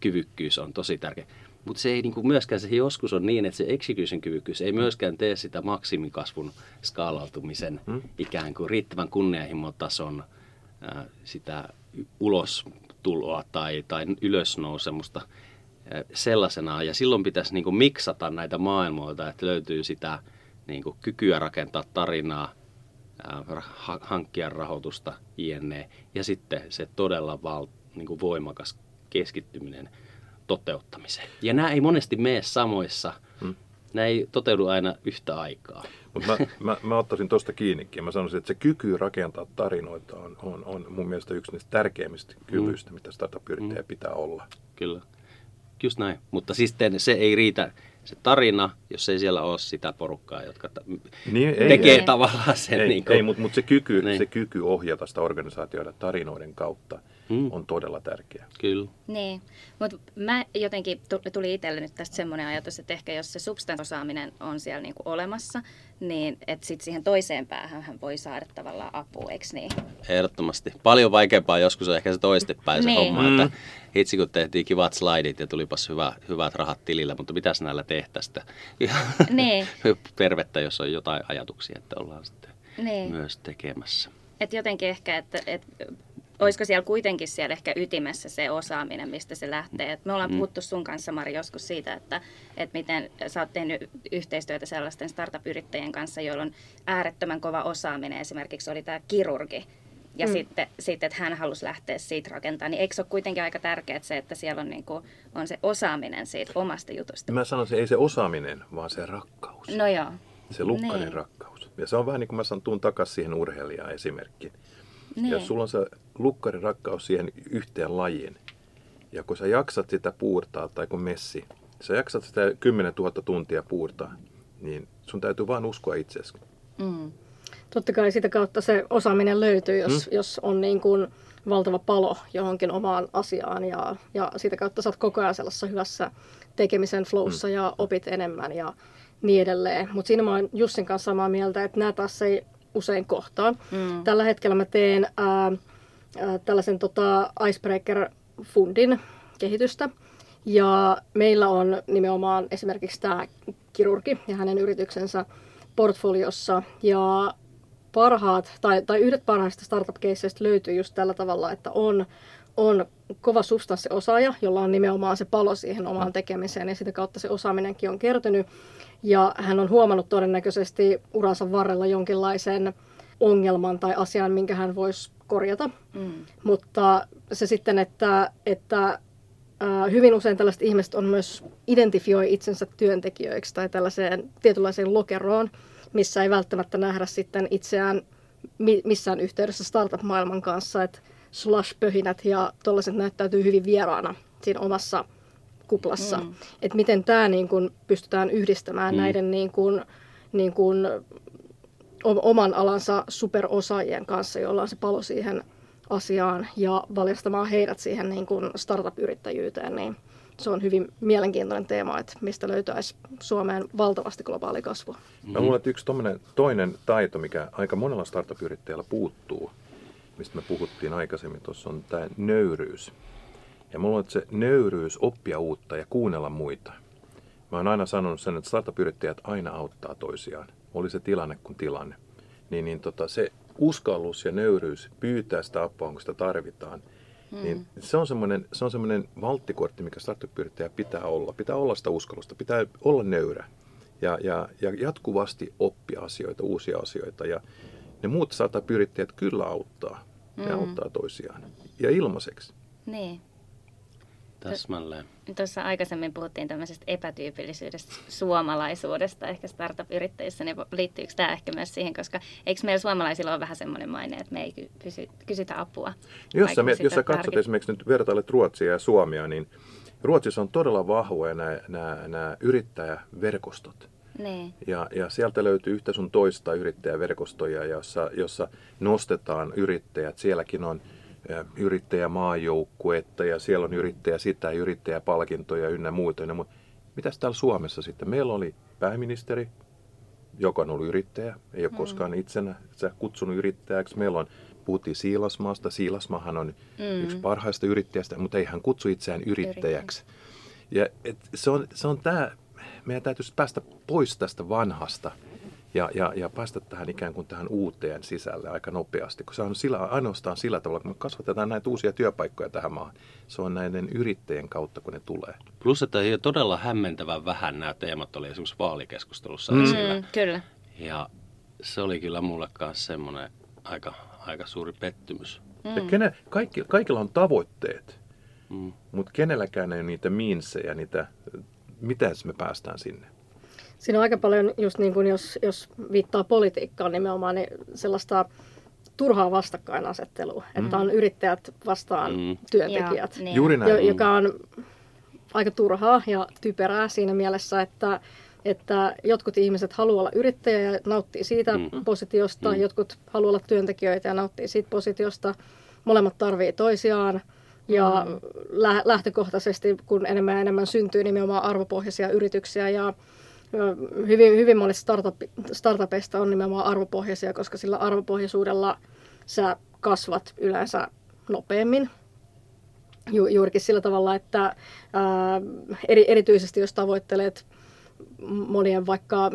kyvykkyys on tosi tärkeä. Mutta se ei niin kuin myöskään, se joskus on niin, että se execution kyvykkyys ei myöskään tee sitä maksimikasvun skaalautumisen ikään kuin riittävän kunnianhimotason sitä ulos tuloa tai, tai ylösnousemusta sellaisena. Ja silloin pitäisi niin kuin miksata näitä maailmoita, että löytyy sitä niin kuin kykyä rakentaa tarinaa, hankkia rahoitusta, jne. Ja sitten se todella val, niin kuin voimakas keskittyminen toteuttamiseen. Ja nämä ei monesti mene samoissa, hmm. nämä ei toteudu aina yhtä aikaa. Mutta mä, mä, mä ottaisin tuosta kiinnikin. Mä sanoisin, että se kyky rakentaa tarinoita on, on, on mun mielestä yksi niistä tärkeimmistä kyvyistä, mm. mitä startup-yrittäjä mm. pitää olla. Kyllä, just näin. Mutta siis se ei riitä se tarina, jos ei siellä ole sitä porukkaa, jotka ta- niin, ei, tekee ei, tavallaan sen. Ei, niin kuin, ei mutta mut se, kyky, niin. se kyky ohjata sitä organisaatioita tarinoiden kautta mm. on todella tärkeä. Kyllä. Niin, mutta mä jotenkin tuli itselle nyt tästä semmoinen ajatus, että ehkä jos se substansosaaminen on siellä niinku olemassa, niin että sitten siihen toiseen päähän hän voi saada tavallaan apua, eikö niin? Ehdottomasti. Paljon vaikeampaa joskus on ehkä se toistepäin se niin. homma, mm. että hitsi kun tehtiin kivat slaidit ja tulipas hyvä, hyvät rahat tilillä, mutta mitäs näillä tehtäistä? Niin. Pervettä, jos on jotain ajatuksia, että ollaan sitten niin. myös tekemässä. Et jotenkin ehkä, että, että olisiko siellä kuitenkin siellä ehkä ytimessä se osaaminen, mistä se lähtee. Et me ollaan mm. puhuttu sun kanssa, Mari, joskus siitä, että, että miten sä oot tehnyt yhteistyötä sellaisten startup-yrittäjien kanssa, joilla on äärettömän kova osaaminen. Esimerkiksi oli tämä kirurgi, ja mm. sitten, sitten, että hän halusi lähteä siitä rakentamaan, niin eikö se ole kuitenkin aika tärkeää se, että siellä on, niin kuin, on se osaaminen siitä omasta jutusta? Mä sanoisin, ei se osaaminen, vaan se rakkaus. No joo. Se lukkainen niin. rakkaus. Ja se on vähän niin kuin mä sanon, tuun takaisin siihen urheilijaan esimerkkiin. Niin. Jos sulla on se lukkarin rakkaus siihen yhteen lajiin, ja kun sä jaksat sitä puurtaa, tai kun messi, sä jaksat sitä 10 000 tuntia puurtaa, niin sun täytyy vain uskoa itseesi. Mm. Totta kai sitä kautta se osaaminen löytyy, jos, mm. jos on niin kuin valtava palo johonkin omaan asiaan ja, ja sitä kautta sä oot koko ajan sellaisessa hyvässä tekemisen flowssa mm. ja opit enemmän ja niin edelleen. Mutta siinä mä oon Jussin kanssa samaa mieltä, että nämä taas ei usein kohtaa. Mm. Tällä hetkellä mä teen ää, ää, tällaisen tota, Icebreaker-fundin kehitystä. Ja meillä on nimenomaan esimerkiksi tämä kirurgi ja hänen yrityksensä portfoliossa. Ja parhaat, tai, tai yhdet parhaista startup-keisseistä löytyy just tällä tavalla, että on, on kova substanssiosaaja, jolla on nimenomaan se palo siihen omaan tekemiseen, ja sitä kautta se osaaminenkin on kertynyt. Ja hän on huomannut todennäköisesti uransa varrella jonkinlaisen ongelman tai asian, minkä hän voisi korjata. Mm. Mutta se sitten, että, että hyvin usein tällaiset ihmiset on myös identifioi itsensä työntekijöiksi tai tällaiseen tietynlaiseen lokeroon, missä ei välttämättä nähdä sitten itseään missään yhteydessä startup-maailman kanssa, että slash-pöhinät ja tuollaiset näyttäytyy hyvin vieraana siinä omassa kuplassa. Mm. Että miten tämä niin kun pystytään yhdistämään mm. näiden niin kun, niin kun, oman alansa superosaajien kanssa, jolla on se palo siihen asiaan ja valjastamaan heidät siihen niin kun startup-yrittäjyyteen, niin se on hyvin mielenkiintoinen teema, että mistä löytäisi Suomeen valtavasti globaali kasvua. Mä luulen, että yksi toinen taito, mikä aika monella startup-yrittäjällä puuttuu, mistä me puhuttiin aikaisemmin tuossa, on tämä nöyryys. Ja mulla on se nöyryys oppia uutta ja kuunnella muita. Mä oon aina sanonut sen, että startup-yrittäjät aina auttaa toisiaan. Oli se tilanne kuin tilanne. Niin, niin tota, se uskallus ja nöyryys pyytää sitä apua, kun sitä tarvitaan, hmm. niin se on semmoinen, se on semmoinen valttikortti, mikä startup-yrittäjä pitää olla. Pitää olla sitä uskallusta, pitää olla nöyrä ja, ja, ja jatkuvasti oppia asioita, uusia asioita. Ja ne muut startup-yrittäjät kyllä auttaa ja mm. auttaa toisiaan. Ja ilmaiseksi. Niin. Täsmälleen. Tuossa aikaisemmin puhuttiin tämmöisestä epätyypillisyydestä, suomalaisuudesta ehkä startup-yrittäjissä, niin liittyykö tämä ehkä myös siihen, koska eikö meillä suomalaisilla ole vähän semmoinen maine, että me ei kysy, kysytä apua? Jos sä, jos sä katsot tarvit... esimerkiksi nyt vertailet Ruotsia ja Suomia, niin Ruotsissa on todella vahvoja nämä, nämä, nämä yrittäjäverkostot. Niin. Ja, ja sieltä löytyy yhtä sun toista yrittäjäverkostoja, jossa, jossa nostetaan yrittäjät. Sielläkin on yrittäjämaajoukkuetta ja siellä on yrittäjä sitä, yrittäjäpalkintoja ynnä muuta. Ynnä muuta. Mitäs täällä Suomessa sitten? Meillä oli pääministeri, joka on ollut yrittäjä, ei ole mm. koskaan itsenä sä kutsunut yrittäjäksi. Meillä on, puhuttiin Siilasmaasta. Siilasmahan on mm. yksi parhaista yrittäjästä, mutta ei hän kutsu itseään yrittäjäksi. Ja et, se on, se on tämä, meidän täytyisi päästä pois tästä vanhasta – ja, ja, ja päästä tähän ikään kuin tähän uuteen sisälle aika nopeasti, kun se on sillä, ainoastaan sillä tavalla, kun me kasvatetaan näitä uusia työpaikkoja tähän maahan. Se on näiden yrittäjien kautta, kun ne tulee. Plus, että todella hämmentävän vähän nämä teemat oli esimerkiksi vaalikeskustelussa mm. esillä. Mm, kyllä. Ja se oli kyllä mulle kanssa semmoinen aika, aika suuri pettymys. Mm. Ja kene, kaikki, kaikilla on tavoitteet, mm. mutta kenelläkään ei ole niitä miinsejä, niitä, miten me päästään sinne. Siinä on aika paljon, just niin kuin jos, jos viittaa politiikkaan nimenomaan, niin sellaista turhaa vastakkainasettelua, mm. että on yrittäjät vastaan mm. työntekijät, ja, niin. Juuri näin. Jo, joka on aika turhaa ja typerää siinä mielessä, että, että jotkut ihmiset haluaa olla yrittäjä ja nauttii siitä mm. positiosta, mm. jotkut haluaa olla työntekijöitä ja nauttii siitä positiosta. Molemmat tarvii toisiaan. Ja mm. lähtökohtaisesti, kun enemmän ja enemmän syntyy nimenomaan arvopohjaisia yrityksiä ja hyvin, hyvin monista startup, startupeista on nimenomaan arvopohjaisia, koska sillä arvopohjaisuudella sä kasvat yleensä nopeammin. Ju, juurikin sillä tavalla, että ää, eri, erityisesti jos tavoittelet monien vaikka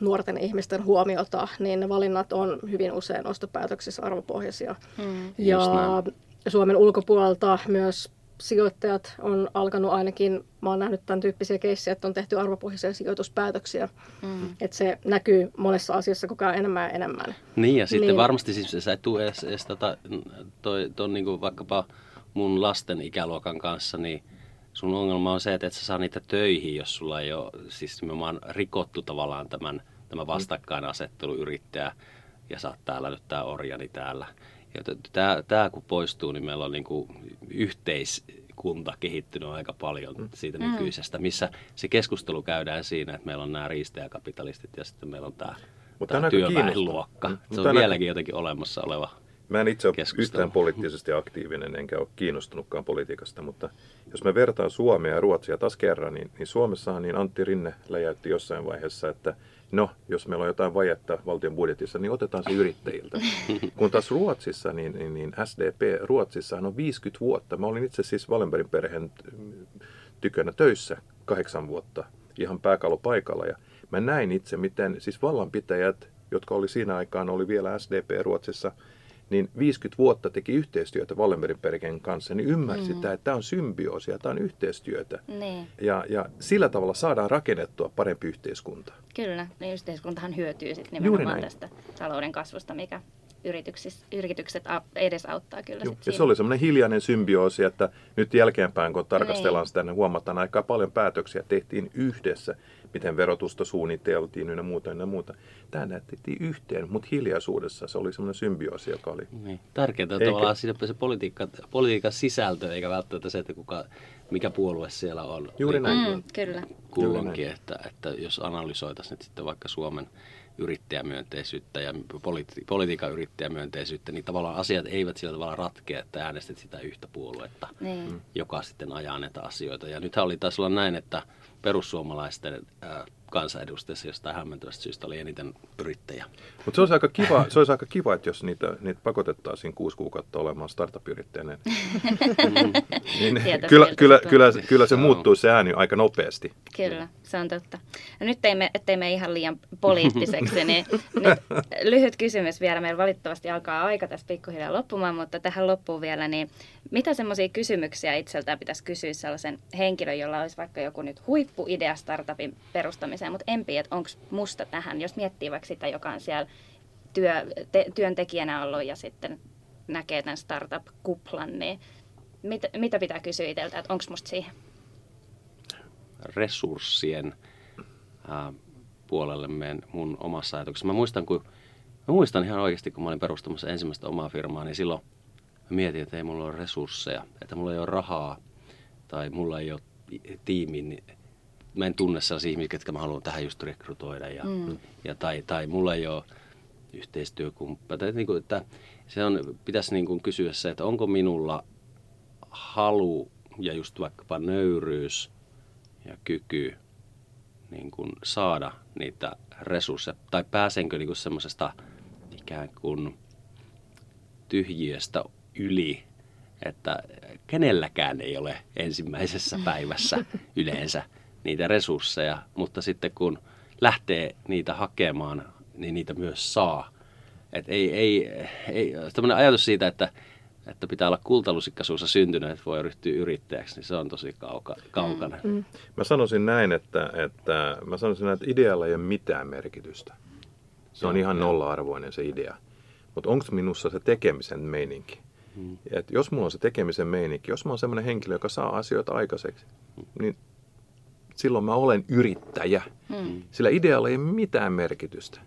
nuorten ihmisten huomiota, niin ne valinnat on hyvin usein ostopäätöksissä arvopohjaisia. Hmm. Ja Suomen ulkopuolelta myös sijoittajat on alkanut ainakin, mä oon nähnyt tämän tyyppisiä keissejä, että on tehty arvopohjaisia sijoituspäätöksiä. Mm. Että se näkyy monessa asiassa koko ajan enemmän ja enemmän. Niin ja sitten niin. varmasti siis sä et tule edes, edes tota, toi, ton niin kuin vaikkapa mun lasten ikäluokan kanssa, niin sun ongelma on se, että et sä saa niitä töihin, jos sulla ei ole siis nimenomaan rikottu tavallaan tämän, tämä vastakkainasettelu yrittäjä ja sä oot täällä nyt tää orjani täällä. Ja tämä, tämä kun poistuu, niin meillä on niin kuin yhteiskunta kehittynyt aika paljon mm. siitä mm. nykyisestä, missä se keskustelu käydään siinä, että meillä on nämä riistäjäkapitalistit ja sitten meillä on tämä, Mutta tämä työväenluokka. Mm. Se on Mutta vieläkin jotenkin olemassa oleva Mä en itse ole yhtään poliittisesti aktiivinen, enkä ole kiinnostunutkaan politiikasta, mutta jos me vertaan Suomea ja Ruotsia taas kerran, niin, niin Suomessahan niin Antti Rinne läjäytti jossain vaiheessa, että no, jos meillä on jotain vajetta valtion budjetissa, niin otetaan se yrittäjiltä. Kun taas Ruotsissa, niin, niin, niin SDP Ruotsissa on 50 vuotta. Mä olin itse siis Wallenbergin perheen tykönä töissä kahdeksan vuotta ihan pääkalopaikalla ja mä näin itse, miten siis vallanpitäjät, jotka oli siinä aikaan, oli vielä SDP Ruotsissa, niin 50 vuotta teki yhteistyötä Wallenbergin perheen kanssa, niin ymmärsi mm. sitä, että tämä on symbioosia, tämä on yhteistyötä. Niin. Ja, ja sillä tavalla saadaan rakennettua parempi yhteiskunta. Kyllä, niin yhteiskuntahan hyötyy sitten nimenomaan tästä talouden kasvusta, mikä yritykset edesauttaa kyllä. Joo, ja se oli semmoinen hiljainen symbioosi, että nyt jälkeenpäin kun tarkastellaan niin. sitä, niin huomataan aika paljon päätöksiä tehtiin yhdessä miten verotusta suunniteltiin ja muuta ja muuta. Tämä näytettiin yhteen, mutta hiljaisuudessa se oli semmoinen symbioosi, joka oli... Niin. Tärkeintä on eikä... tavallaan siinä se politiikka, politiikan sisältö, eikä välttämättä se, että kuka, mikä puolue siellä on. Juuri niin näin. Mm, kyllä. Kulloinkin, että, että jos analysoitaisiin nyt sitten vaikka Suomen yrittäjämyönteisyyttä ja politi- politiikan yrittäjämyönteisyyttä, niin tavallaan asiat eivät sillä tavalla ratkea, että äänestet sitä yhtä puoluetta, niin. joka sitten ajaa näitä asioita. Ja nythän oli taas olla näin, että perussuomalaisten kansanedustajissa jostain hämmentävästä syystä oli eniten yrittäjä. Mutta se olisi aika kiva, se olisi aika kiva että jos niitä, niitä pakotettaisiin kuusi kuukautta olemaan startup-yrittäjänä. niin, kyllä, kyllä, kyllä, kyllä se muuttuu se ääni aika nopeasti. Kyllä, se on totta. No nyt teimme, ettei me ihan liian poliittiseksi, niin nyt lyhyt kysymys vielä. Meillä valitettavasti alkaa aika tässä pikkuhiljaa loppumaan, mutta tähän loppuun vielä, niin mitä semmoisia kysymyksiä itseltään pitäisi kysyä sellaisen henkilön, jolla olisi vaikka joku nyt huippuidea startupin perustamiseen, mutta en että onko musta tähän, jos miettii vaikka sitä, joka on siellä työ, te, työntekijänä ollut ja sitten näkee tämän startup-kuplan, niin mit, mitä pitää kysyä itseltä, että onko musta siihen? Resurssien äh, puolelle menen mun omassa ajatuksessa. Mä muistan, kun, mä muistan ihan oikeasti, kun mä olin perustamassa ensimmäistä omaa firmaa, niin silloin mä mietin, että ei mulla ole resursseja, että mulla ei ole rahaa tai mulla ei ole tiimi, niin mä en tunne sellaisia ihmisiä, ketkä mä haluan tähän just rekrytoida. Ja, mm. ja tai, tai mulla ei ole yhteistyökumppaneita. Niin että se on, pitäisi niin kuin kysyä se, että onko minulla halu ja just vaikkapa nöyryys ja kyky niin kuin saada niitä resursseja, tai pääsenkö niin semmoisesta ikään kuin tyhjiöstä yli, että kenelläkään ei ole ensimmäisessä päivässä yleensä niitä resursseja, mutta sitten kun lähtee niitä hakemaan, niin niitä myös saa. Et ei, ei, ei, tämmöinen ajatus siitä, että, että pitää olla kultalusikkasuussa syntynyt, että voi ryhtyä yrittäjäksi, niin se on tosi kauka, kaukana. Mm. mm. Mä sanoisin näin, että, että, mä sanoisin näin, että idealla ei ole mitään merkitystä. Se on ihan nolla-arvoinen se idea. Mutta onko minussa se tekemisen meininki? Hmm. Et jos mulla on se tekemisen meininki, jos mä oon semmoinen henkilö, joka saa asioita aikaiseksi, hmm. niin silloin mä olen yrittäjä. Hmm. Sillä idealla ei ole mitään merkitystä.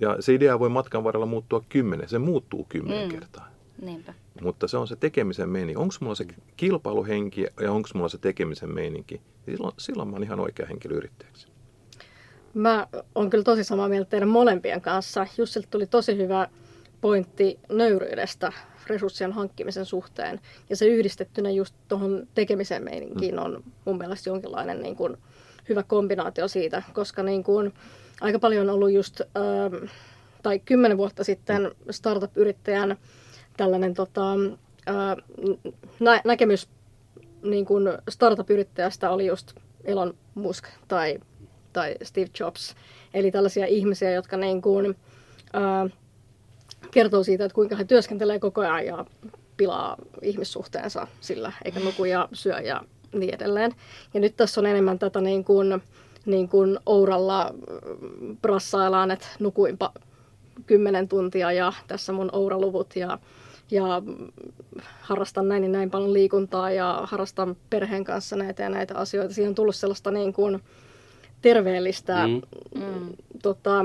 Ja se idea voi matkan varrella muuttua kymmenen, se muuttuu kymmenen hmm. kertaa. Niinpä. Mutta se on se tekemisen meininki. Onko mulla se kilpailuhenki ja onko mulla se tekemisen meininki? Silloin, silloin mä oon ihan oikea henkilö yrittäjäksi. Mä oon kyllä tosi samaa mieltä teidän molempien kanssa. Jussilta tuli tosi hyvä pointti nöyryydestä resurssien hankkimisen suhteen. Ja se yhdistettynä just tuohon tekemisen meininkiin on mun mielestä jonkinlainen niin kuin hyvä kombinaatio siitä, koska niin kuin aika paljon on ollut just, ähm, tai kymmenen vuotta sitten startup-yrittäjän tällainen tota, äh, nä- näkemys niin kuin startup-yrittäjästä oli just Elon Musk tai, tai Steve Jobs. Eli tällaisia ihmisiä, jotka niin kuin, äh, kertoo siitä, että kuinka he työskentelee koko ajan ja pilaa ihmissuhteensa sillä, eikä nuku ja syö ja niin edelleen. Ja nyt tässä on enemmän tätä niin kuin, niin kuin Ouralla mm, brassaillaan, että nukuinpa kymmenen tuntia ja tässä mun Oura-luvut ja, ja harrastan näin ja näin paljon liikuntaa ja harrastan perheen kanssa näitä ja näitä asioita. Siihen on tullut sellaista niin kuin terveellistä mm. Mm, tota,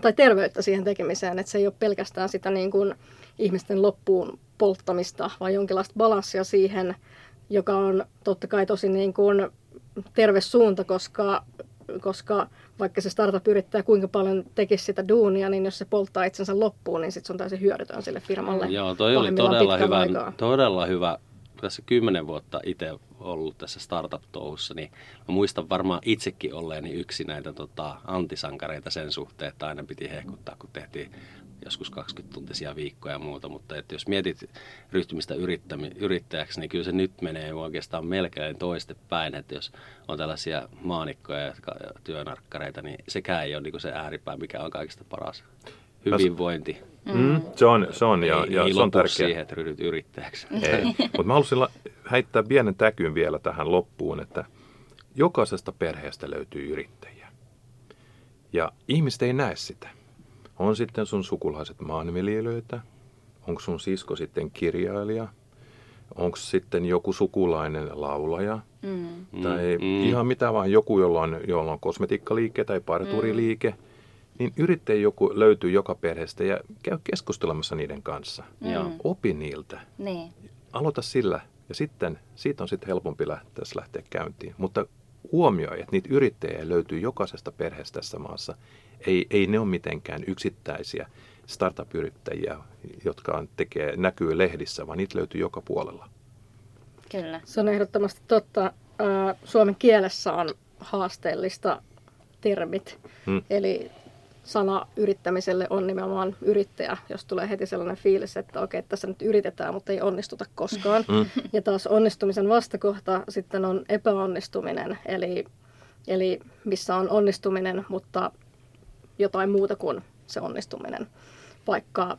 tai terveyttä siihen tekemiseen, että se ei ole pelkästään sitä niin kuin ihmisten loppuun polttamista, vaan jonkinlaista balanssia siihen, joka on totta kai tosi niin kuin terve suunta, koska, koska vaikka se startup yrittää kuinka paljon tekisi sitä duunia, niin jos se polttaa itsensä loppuun, niin sit se on täysin hyödytön sille firmalle. Joo, toi oli todella hyvä, todella hyvä. Tässä kymmenen vuotta itse ollut tässä startup-touhussa, niin mä muistan varmaan itsekin olleeni yksi näitä tota, antisankareita sen suhteen, että aina piti hehkuttaa, kun tehtiin joskus 20-tuntisia viikkoja ja muuta, mutta että jos mietit ryhtymistä yrittäjäksi, niin kyllä se nyt menee oikeastaan melkein toistepäin, että jos on tällaisia maanikkoja ja työnarkkareita, niin sekään ei ole niin se ääripää, mikä on kaikista paras. Hyvinvointi. Mm, se on, se on ja, ei, ja ei se on tärkeää. siihen, että ryhdyt yrittäjäksi. Ei, mutta mä haluaisin heittää pienen täkyn vielä tähän loppuun, että jokaisesta perheestä löytyy yrittäjiä. Ja ihmiset ei näe sitä. On sitten sun sukulaiset maanviljelijöitä, onko sun sisko sitten kirjailija, onko sitten joku sukulainen laulaja, mm. tai mm. ihan mitä vaan joku, jolla on, jolla on kosmetiikkaliike tai parturiliike, mm. Niin yrittäjä joku löytyy joka perheestä ja käy keskustelemassa niiden kanssa. Mm. Opi niiltä. Niin. Aloita sillä ja sitten siitä on sitten helpompi lähteä, lähteä käyntiin. Mutta huomioi, että niitä yrittäjiä löytyy jokaisesta perheestä tässä maassa. Ei, ei ne ole mitenkään yksittäisiä startup-yrittäjiä, jotka on, tekee, näkyy lehdissä, vaan niitä löytyy joka puolella. Kyllä. Se on ehdottomasti totta. Suomen kielessä on haasteellista termit. Hmm. Eli sana yrittämiselle on nimenomaan yrittäjä, jos tulee heti sellainen fiilis, että okei, tässä nyt yritetään, mutta ei onnistuta koskaan. Mm. Ja taas onnistumisen vastakohta sitten on epäonnistuminen, eli, eli missä on onnistuminen, mutta jotain muuta kuin se onnistuminen. Vaikka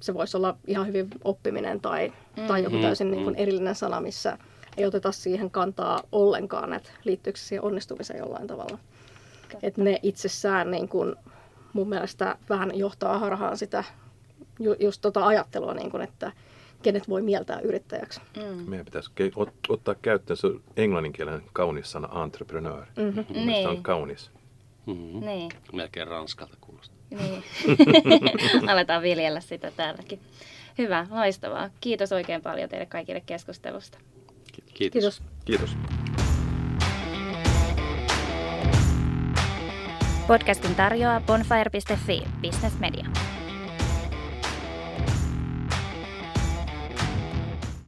se voisi olla ihan hyvin oppiminen tai, mm. tai joku täysin niin kuin mm. erillinen sana, missä ei oteta siihen kantaa ollenkaan, että liittyykö se siihen onnistumiseen jollain tavalla. Että ne itsessään niin kuin mun mielestä vähän johtaa harhaan sitä ju, just tota ajattelua, niin kuin, että kenet voi mieltää yrittäjäksi. Mm. Meidän pitäisi ot, ottaa käyttöön se englanninkielinen kaunis sana entrepreneur. Mm-hmm. Mun niin. on kaunis. Mm-hmm. Niin. Melkein ranskalta kuulostaa. Niin. Aletaan viljellä sitä täälläkin. Hyvä, loistavaa. Kiitos oikein paljon teille kaikille keskustelusta. Kiitos. Kiitos. Kiitos. Podcastin tarjoaa bonfire.fi Business Media.